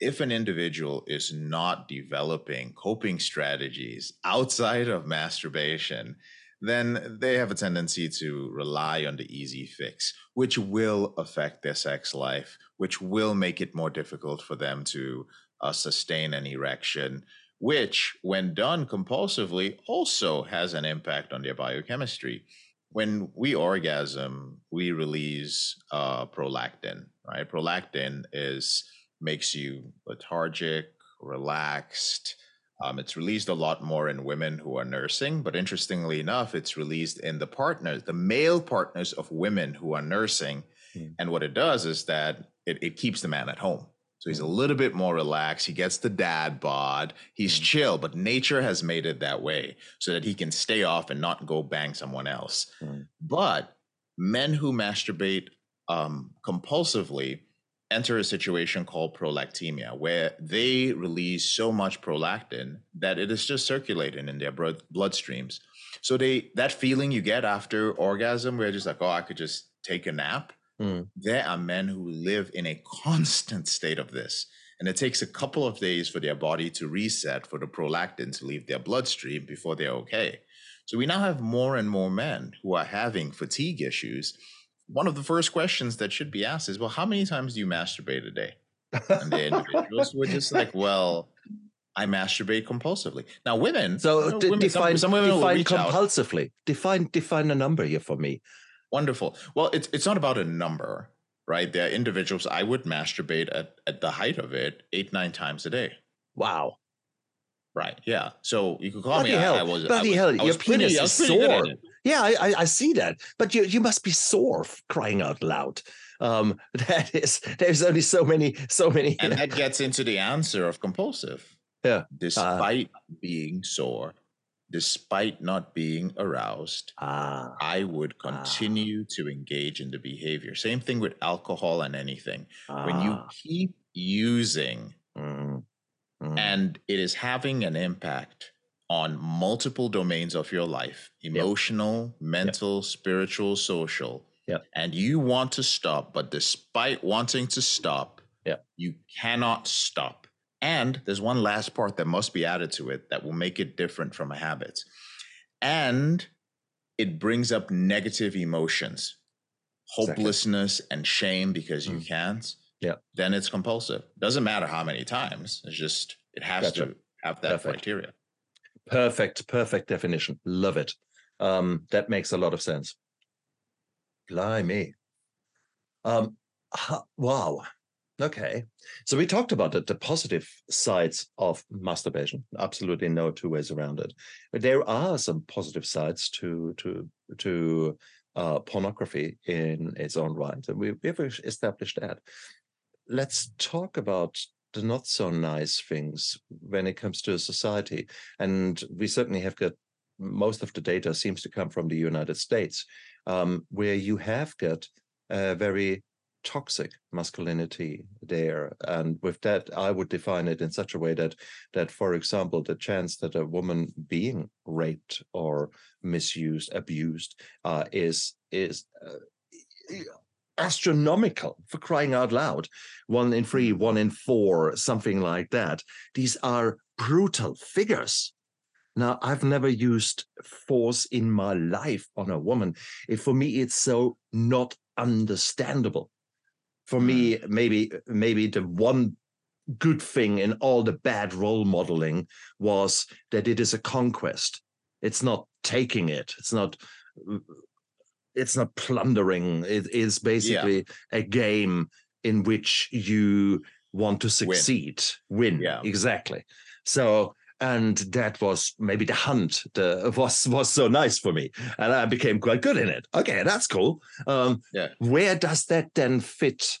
if an individual is not developing coping strategies outside of masturbation, then they have a tendency to rely on the easy fix, which will affect their sex life, which will make it more difficult for them to uh, sustain an erection, which, when done compulsively, also has an impact on their biochemistry. When we orgasm, we release uh, prolactin, right? Prolactin is makes you lethargic, relaxed. Um, it's released a lot more in women who are nursing, but interestingly enough, it's released in the partners, the male partners of women who are nursing. Mm. And what it does is that it, it keeps the man at home. So he's a little bit more relaxed. He gets the dad bod. He's Mm. chill, but nature has made it that way so that he can stay off and not go bang someone else. Mm. But men who masturbate um, compulsively enter a situation called prolactemia, where they release so much prolactin that it is just circulating in their blood bloodstreams. So they that feeling you get after orgasm, where you're just like, oh, I could just take a nap. Mm. There are men who live in a constant state of this. And it takes a couple of days for their body to reset for the prolactin to leave their bloodstream before they're okay. So we now have more and more men who are having fatigue issues. One of the first questions that should be asked is, well, how many times do you masturbate a day? And the individuals were just like, well, I masturbate compulsively. Now, women, So you know, d- women- define some, women define reach out. compulsively. Define define a number here for me. Wonderful. Well, it's it's not about a number, right? There are individuals I would masturbate at, at the height of it eight, nine times a day. Wow. Right. Yeah. So you could call Bloody me. Hell. I, was. I Bloody was- hell. I Your was pretty- penis I is was pretty good at sore. Yeah, I, I, I see that. But you you must be sore crying out loud. Um, that is there's only so many so many. And that gets into the answer of compulsive. Yeah. Despite being sore, despite not being aroused, ah, I would continue to engage in the behavior. Same thing with alcohol and anything. When you ah, keep using mm, mm, and it is having an impact on multiple domains of your life emotional, mental, spiritual, social. Yep. And you want to stop, but despite wanting to stop, Yep. you cannot stop. And there's one last part that must be added to it that will make it different from a habit. And it brings up negative emotions, Exactly. hopelessness and shame because you Mm. can't. Yep. Then it's compulsive. Doesn't matter how many times. It's just it has Gotcha. to have that Perfect. criteria. Perfect, perfect definition. Love it. Um, that makes a lot of sense. Blimey. Um, wow. Okay. So we talked about the, the positive sides of masturbation. Absolutely no two ways around it. But there are some positive sides to to to uh, pornography in its own right. And we, we've established that. Let's talk about the not so nice things when it comes to a society. And we certainly have got most of the data seems to come from the United States, um, where you have got a very toxic masculinity there. And with that, I would define it in such a way that that, for example, the chance that a woman being raped or misused, abused, uh, is is uh, astronomical for crying out loud. One in three, mm. one in four, something like that. These are brutal figures. Now, I've never used force in my life on a woman. It, for me, it's so not understandable. For me, mm. maybe maybe the one good thing in all the bad role modeling was that it is a conquest. It's not taking it. It's not. It's not plundering. It is basically a game in which you want to succeed, win. Yeah. Exactly. So and that was maybe the hunt the, was was so nice for me and i became quite good in it okay that's cool um Yeah. where does that then fit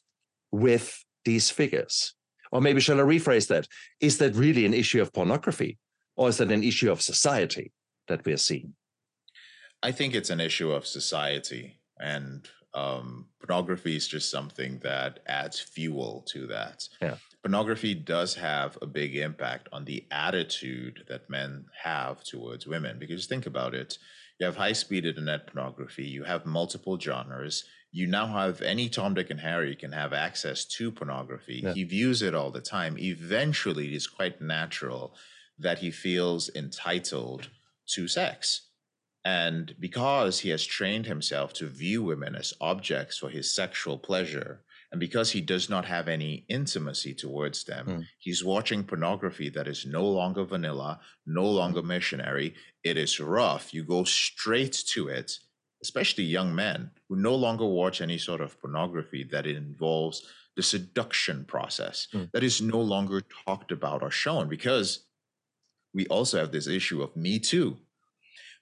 with these figures or maybe shall i rephrase that is that really an issue of pornography or is that an issue of society that we're seeing I think it's an issue of society, and um, pornography is just something that adds fuel to that. Yeah. Pornography does have a big impact on the attitude that men have towards women. Because think about it you have high speed internet pornography, you have multiple genres. You now have any Tom, Dick, and Harry can have access to pornography. Yeah. He views it all the time. Eventually, it's quite natural that he feels entitled to sex. And because he has trained himself to view women as objects for his sexual pleasure, and because he does not have any intimacy towards them, Mm. he's watching pornography that is no longer vanilla, no longer missionary. It is rough. You go straight to it, especially young men who no longer watch any sort of pornography that involves the seduction process Mm. that is no longer talked about or shown because we also have this issue of Me Too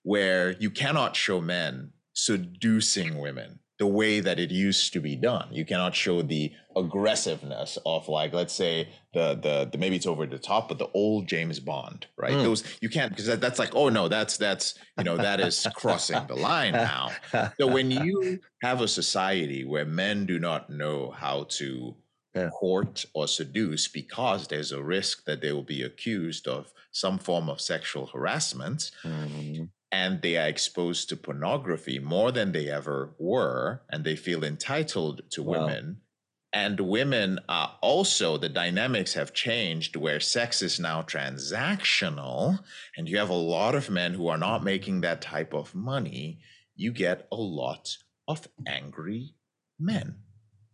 where you cannot show men seducing women the way that it used to be done. You cannot show the aggressiveness of like, let's say the the, the maybe it's over the top, but the old James Bond, right? Mm. Those you can't because that, that's like, oh no, that's that's you know that is crossing the line now. So when you have a society where men do not know how to Yeah. court or seduce because there's a risk that they will be accused of some form of sexual harassment Mm, and they are exposed to pornography more than they ever were and they feel entitled to Wow. women and women are also the dynamics have changed where sex is now transactional and you have a lot of men who are not making that type of money you get a lot of angry men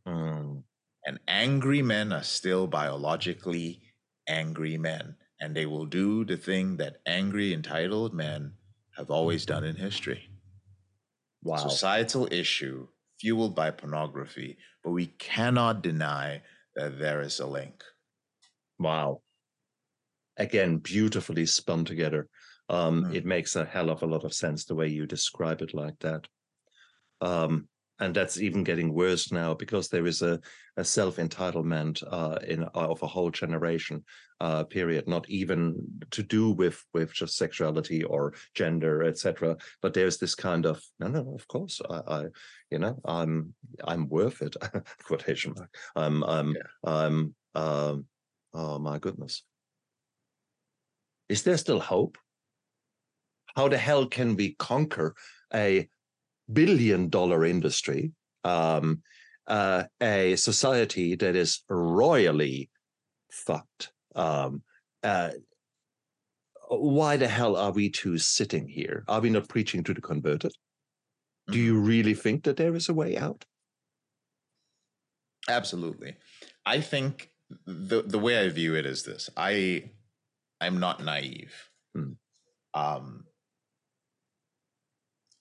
mm. and angry men are still biologically angry men. And they will do the thing that angry, entitled men have always done in history. wow Societal issue fueled by pornography, but we cannot deny that there is a link. Wow. Again, beautifully spun together. Um, Mm. It makes a hell of a lot of sense the way you describe it like that. Um, and that's even getting worse now because there is a, a self entitlement uh, in of a whole generation uh, period, not even to do with with just sexuality or gender, etc. But there's this kind of no, no, of course, I, I you know, I'm I'm worth it. quotation mark. I'm I'm I'm um, oh my goodness. Is there still hope? How the hell can we conquer a billion dollar industry, um, uh, a society that is royally fucked? Um, uh, why the hell are we two sitting here? Are we not preaching to the converted? Do Mhm. you really think that there is a way out? Absolutely. I think the the way I view it is this. I I'm not naive. Hmm. Um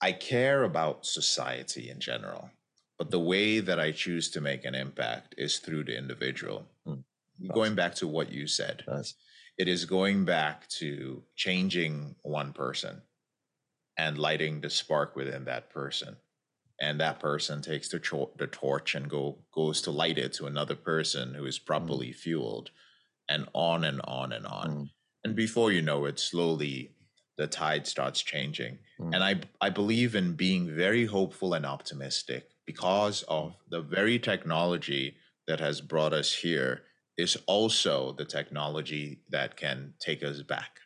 I care about society in general, but the way that I choose to make an impact is through the individual. Going back to what you said, Nice. it is going back to changing one person and lighting the spark within that person and that person takes the, cho- the torch and go goes to light it to another person who is properly fueled and on and on and on Mm. and before you know it slowly the tide starts changing Mm. and i i believe in being very hopeful and optimistic because of the very technology that has brought us here is also the technology that can take us back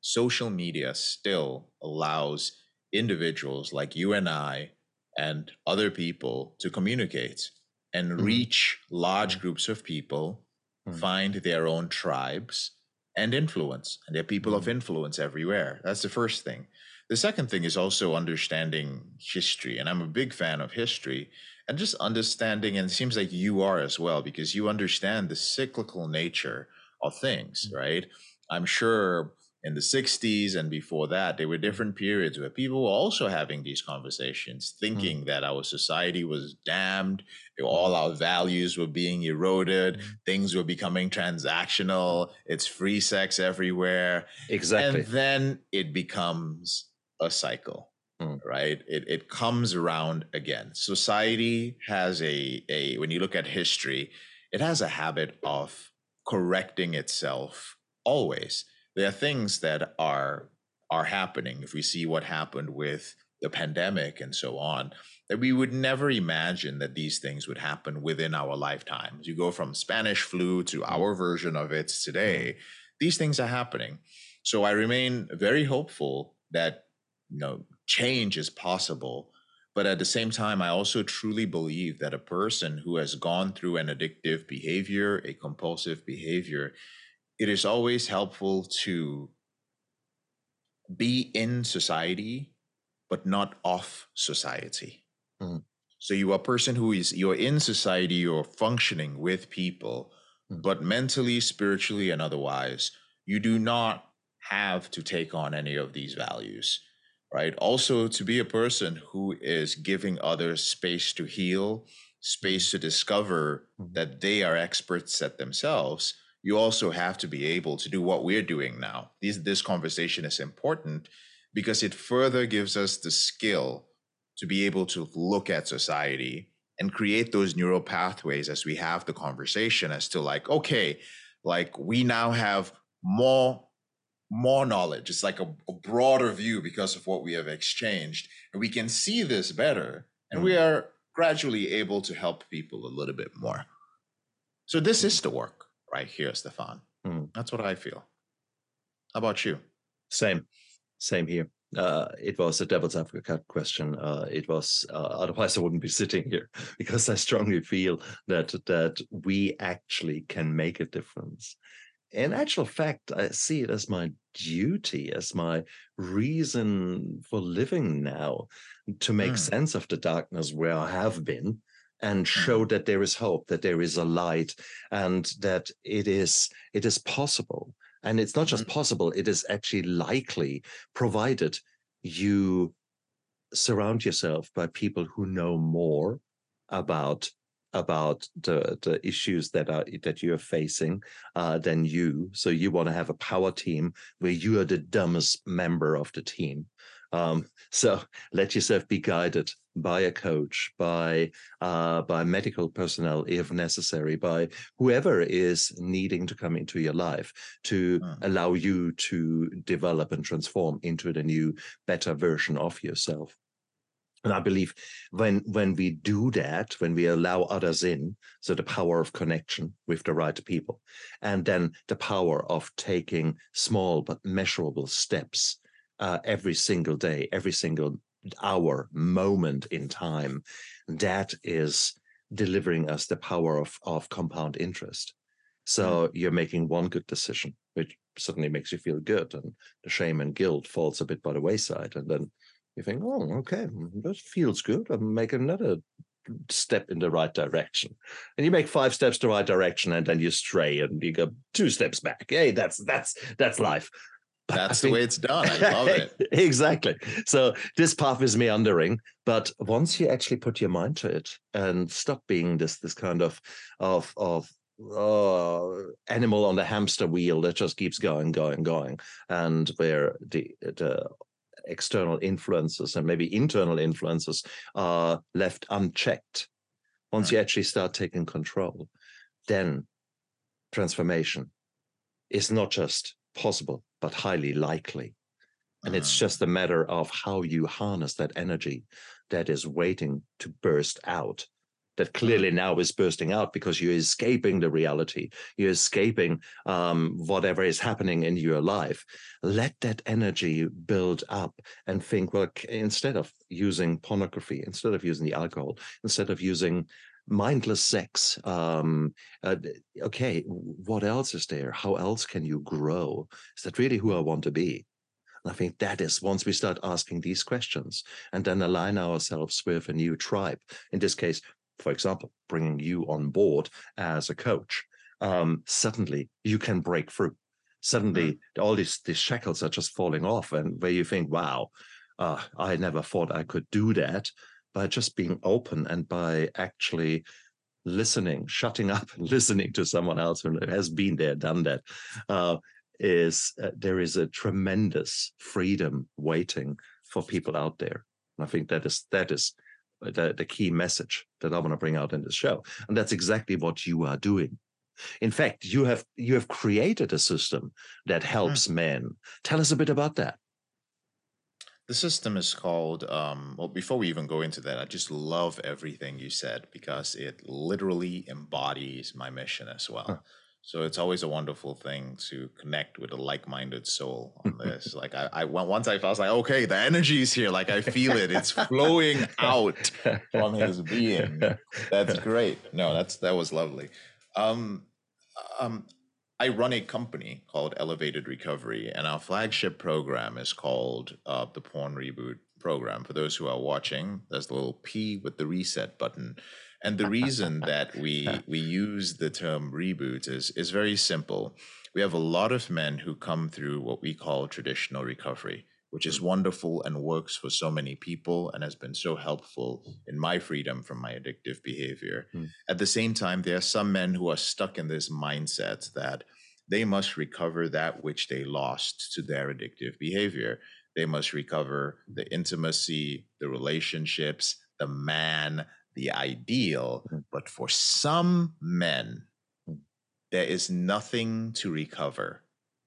social media still allows individuals like you and I and other people to communicate and Mhm. reach large groups of people, Mhm. find their own tribes and influence. And there are people of influence everywhere. That's the first thing. The second thing is also understanding history. And I'm a big fan of history and just understanding, and it seems like you are as well, because you understand the cyclical nature of things, right? I'm sure in the 60s and before that, there were different periods where people were also having these conversations, Mm. thinking that our society was damned, all our values were being eroded, Mm. things were becoming transactional, it's free sex everywhere. Exactly. And then it becomes a cycle, Mm. right? It, it comes around again. Society has a, a, when you look at history, it has a habit of correcting itself always. There are things that are are happening. If we see what happened with the pandemic and so on, that we would never imagine that these things would happen within our lifetimes. You go from Spanish flu to our version of it today. These things are happening. So I remain very hopeful that you know change is possible. But at the same time, I also truly believe that a person who has gone through an addictive behavior, a compulsive behavior, it is always helpful to be in society, but not off society. Mhm. So you are a person who is you're in society, you're functioning with people, Mhm. but mentally, spiritually, and otherwise, you do not have to take on any of these values. Right. Also, to be a person who is giving others space to heal, space to discover Mhm. that they are experts at themselves, you also have to be able to do what we're doing now. This, this conversation is important because it further gives us the skill to be able to look at society and create those neural pathways as we have the conversation as to like, okay, like we now have more more knowledge. It's like a, a broader view because of what we have exchanged. And we can see this better. And we are gradually able to help people a little bit more. So this is the work right here, Stefan. Mm. That's what I feel. How about you? Same, same here. Uh, it was a devil's advocate question. Uh, it was uh, otherwise I wouldn't be sitting here because I strongly feel that that we actually can make a difference. In actual fact, I see it as my duty, as my reason for living now, to make Mm. sense of the darkness where I have been and show that there is hope, that there is a light, and that it is it is possible. And it's not just possible, it is actually likely, provided you surround yourself by people who know more about about the the issues that are that you're facing uh, than you. So you want to have a power team where you are the dumbest member of the team. Um, so let yourself be guided by a coach, by uh, by medical personnel if necessary, by whoever is needing to come into your life to Mm. allow you to develop and transform into the new, better version of yourself. And I believe when when we do that, when we allow others in, so the power of connection with the right people, and then the power of taking small but measurable steps uh, every single day, every single hour, moment in time, that is delivering us the power of of compound interest. So you're making one good decision, which suddenly makes you feel good, and the shame and guilt falls a bit by the wayside, and then you think, oh, okay, that feels good. I'm making another step in the right direction. And you make five steps the right direction, and then you stray and you go two steps back. Hey, that's that's that's life. But That's the way it's done. I love it. exactly. So this path is meandering, but once you actually put your mind to it and stop being this this kind of of of uh, animal on the hamster wheel that just keeps going, going, going, and where the the external influences and maybe internal influences are left unchecked. Once you actually start taking control, then transformation is not just possible, but highly likely. And it's Mm. just a matter of how you harness that energy that is waiting to burst out. That clearly now is bursting out because you're escaping the reality. You're escaping um, whatever is happening in your life. Let that energy build up and think, well, instead of using pornography, instead of using the alcohol, instead of using mindless sex, um, uh, okay, what else is there? How else can you grow? Is that really who I want to be? And I think that is once we start asking these questions and then align ourselves with a new tribe, in this case, for example, bringing you on board as a coach, um, suddenly you can break through. suddenly all these these shackles are just falling off, and where you think, wow, uh, I never thought I could do that by just being open and by actually listening, shutting up and listening to someone else who has been there, done that. Uh, is uh, there is a tremendous freedom waiting for people out there. And I think that is that is the, the key message that I want to bring out in this show. And that's exactly what you are doing. In fact, you have you have created a system that hmm. helps mm. men. Tell us a bit about that. The system is called, um, well, before we even go into that, I just love everything you said because it literally embodies my mission as well. Huh. So it's always a wonderful thing to connect with a like-minded soul on this. like I, I once I felt like, okay, the energy is here. Like I feel it. It's flowing out from his being. That's great. No, that's that was lovely. Um, um, I run a company called Elevated Recovery, and our flagship program is called uh, the Porn Reboot Program. For those who are watching, there's the little P with the reset button. And the reason that we we use the term reboot is is very simple. We have a lot of men who come through what we call traditional recovery which is wonderful and works for so many people and has been so helpful in my freedom from my addictive behavior. Mm. At the same time, there are some men who are stuck in this mindset that they must recover that which they lost to their addictive behavior. They must recover the intimacy, the relationships, the man, the ideal. Mm. But for some men, mm. there is nothing to recover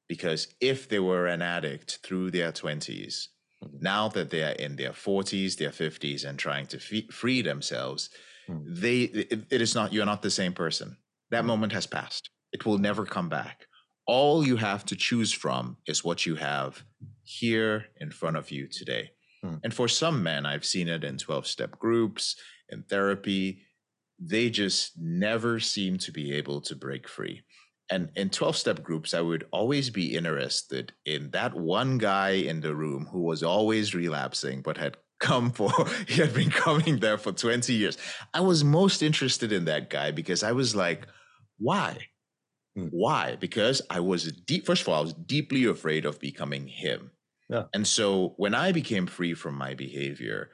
because if they were an addict through their 20s, mm-hmm. now that they are in their 40s, their 50s, and trying to free themselves, mm-hmm. they it, it is not you're not the same person. That moment has passed. It will never come back. All you have to choose from is what you have here in front of you today. And for some men, I've seen it in 12 step groups, in therapy, they just never seem to be able to break free. And in 12 step groups i would always be interested in that one guy in the room who was always relapsing but had come for he had been coming there for 20 years. I was most interested in that guy because i was like why? Hmm. why? Because i was deep first of all i was deeply afraid of becoming him. Yeah. and so when i became free from my behavior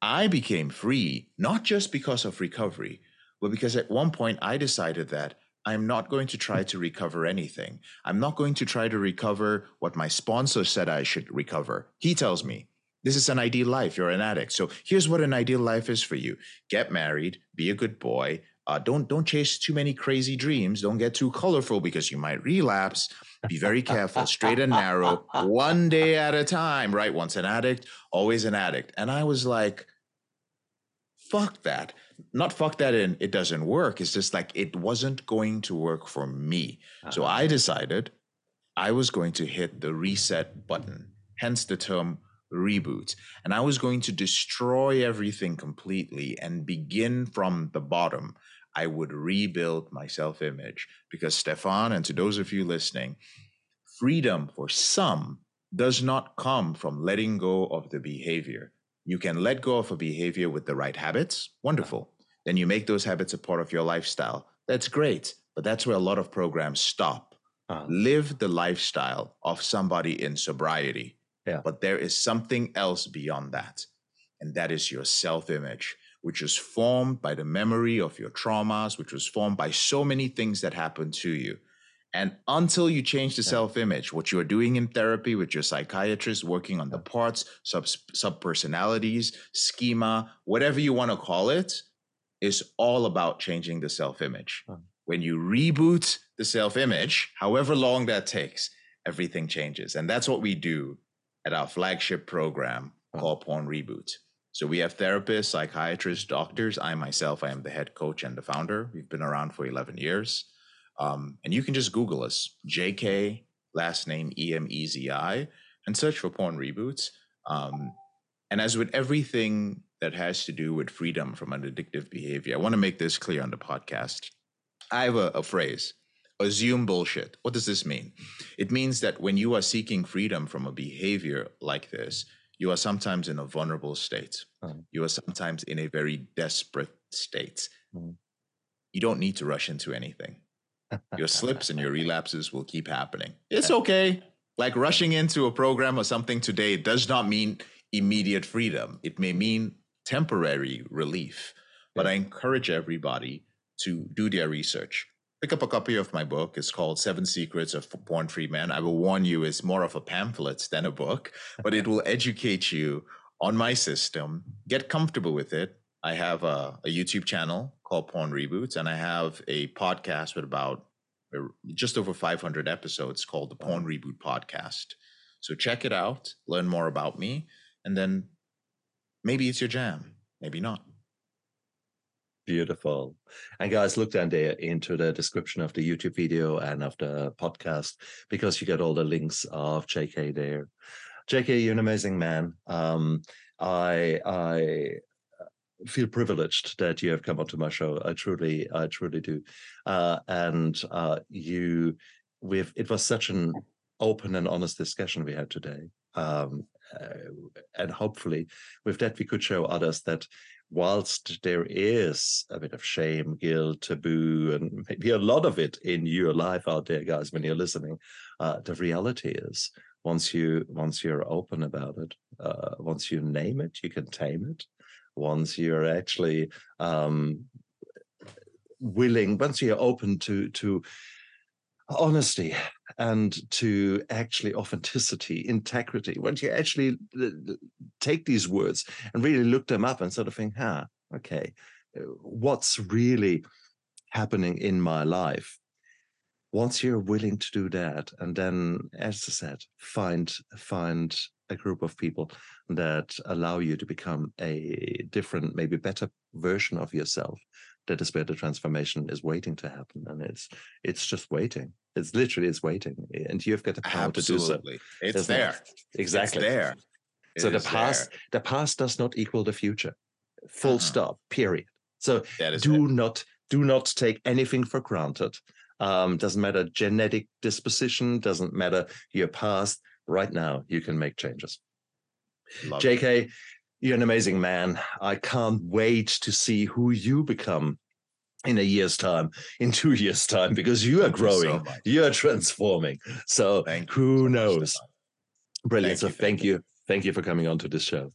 i became free not just because of recovery but because at one point i decided that I'm not going to try to recover anything. I'm not going to try to recover what my sponsor said I should recover. He tells me, this is an ideal life. You're an addict. So here's what an ideal life is for you. Get married, be a good boy. Uh, don't don't chase too many crazy dreams. Don't get too colorful because you might relapse. Be very careful, straight and narrow, one day at a time. Right? Once an addict, always an addict. And I was like, fuck that not fuck that in it doesn't work it's just like it wasn't going to work for me uh-huh. so i decided i was going to hit the reset button hence the term reboot and i was going to destroy everything completely and begin from the bottom i would rebuild my self-image because stefan and to those of you listening freedom for some does not come from letting go of the behavior you can let go of a behavior with the right habits. Wonderful. Then you make those habits a part of your lifestyle. That's great. But that's where a lot of programs stop. Uh-huh. Live the lifestyle of somebody in sobriety. Yeah. But there is something else beyond that. And that is your self image, which is formed by the memory of your traumas, which was formed by so many things that happened to you. And until you change the yeah. self image, what you're doing in therapy with your psychiatrist, working on the parts, sub, personalities, schema, whatever you want to call it, is all about changing the self image. Huh. When you reboot the self image, however long that takes, everything changes. And that's what we do at our flagship program huh. called Porn Reboot. So we have therapists, psychiatrists, doctors. I myself, I am the head coach and the founder. We've been around for 11 years. Um, and you can just Google us, JK, last name E M E Z I, and search for porn reboots. Um, and as with everything that has to do with freedom from an addictive behavior, I want to make this clear on the podcast. I have a, a phrase assume bullshit. What does this mean? It means that when you are seeking freedom from a behavior like this, you are sometimes in a vulnerable state. Mm. You are sometimes in a very desperate state. Mm. You don't need to rush into anything your slips and your relapses will keep happening. It's okay. Like rushing into a program or something today does not mean immediate freedom. It may mean temporary relief. But I encourage everybody to do their research. Pick up a copy of my book. It's called Seven Secrets of Porn Free Men. I will warn you, it's more of a pamphlet than a book, but it will educate you on my system. Get comfortable with it. I have a, a YouTube channel called Porn Reboots, and I have a podcast with about uh, just over 500 episodes called the Porn Reboot Podcast. So check it out, learn more about me, and then maybe it's your jam, maybe not. Beautiful. And guys, look down there into the description of the YouTube video and of the podcast because you get all the links of JK there. JK, you're an amazing man. Um, I I uh, feel privileged that you have come onto my show. I truly, I truly do. Uh, and uh, you, with it was such an open and honest discussion we had today. Um, uh, and hopefully, with that, we could show others that whilst there is a bit of shame, guilt, taboo, and maybe a lot of it in your life out there, guys, when you're listening, uh, the reality is once you once you're open about it, uh, once you name it, you can tame it. Once you're actually um, willing, once you're open to to honesty and to actually authenticity, integrity, once you actually take these words and really look them up and sort of think, huh, okay, uh, what's really happening in my life? Once you're willing to do that, and then, as I said, find find a group of people that allow you to become a different, maybe better version of yourself, that is where the transformation is waiting to happen and it's it's just waiting it's literally it's waiting and you've got the power Absolutely. to do so it's there exactly it's there it so the past there. the past does not equal the future full uh-huh. stop period so do it. not do not take anything for granted um, doesn't matter genetic disposition doesn't matter your past right now you can make changes Love jk. You're an amazing man. I can't wait to see who you become in a year's time, in two years' time, because you are growing, you, are transforming. So thank who knows? Brilliant. Thank so you, thank you. Thank you for coming on to this show.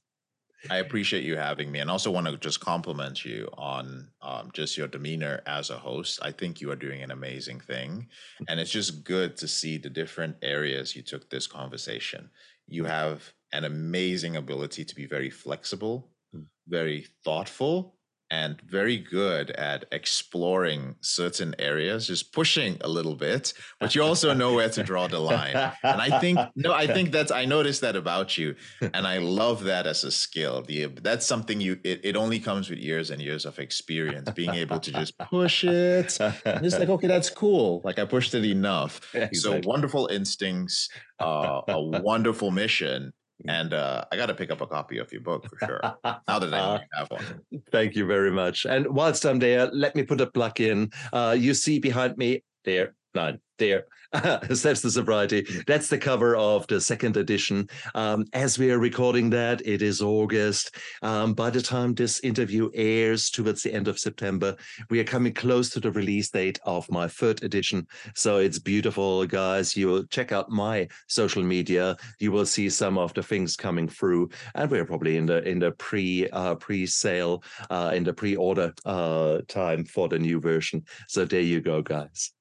I appreciate you having me, and also want to just compliment you on um, just your demeanor as a host. I think you are doing an amazing thing, and it's just good to see the different areas you took this conversation. You have an amazing ability to be very flexible, mm. very thoughtful, and very good at exploring certain areas, just pushing a little bit, but you also know where to draw the line. And I think, no, I think that's, I noticed that about you. And I love that as a skill. The, that's something you, it, it only comes with years and years of experience, being able to just push it. And it's like, okay, that's cool. Like I pushed it enough. Exactly. So wonderful instincts, uh, a wonderful mission and uh, I got to pick up a copy of your book for sure. now that I know have one. Thank you very much. And whilst I'm there, let me put a plug in. Uh, you see behind me there, nine there. That's the sobriety. That's the cover of the second edition. Um, as we are recording that, it is August. Um, by the time this interview airs towards the end of September, we are coming close to the release date of my third edition. So it's beautiful, guys. You will check out my social media. You will see some of the things coming through, and we're probably in the in the pre uh, pre sale uh, in the pre order uh, time for the new version. So there you go, guys.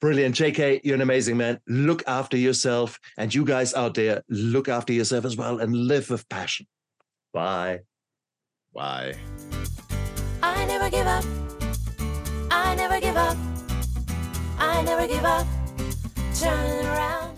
Brilliant. JK, you're an amazing man. Look after yourself. And you guys out there, look after yourself as well and live with passion. Bye. Bye. I never give up. I never give up. I never give up. Turn around.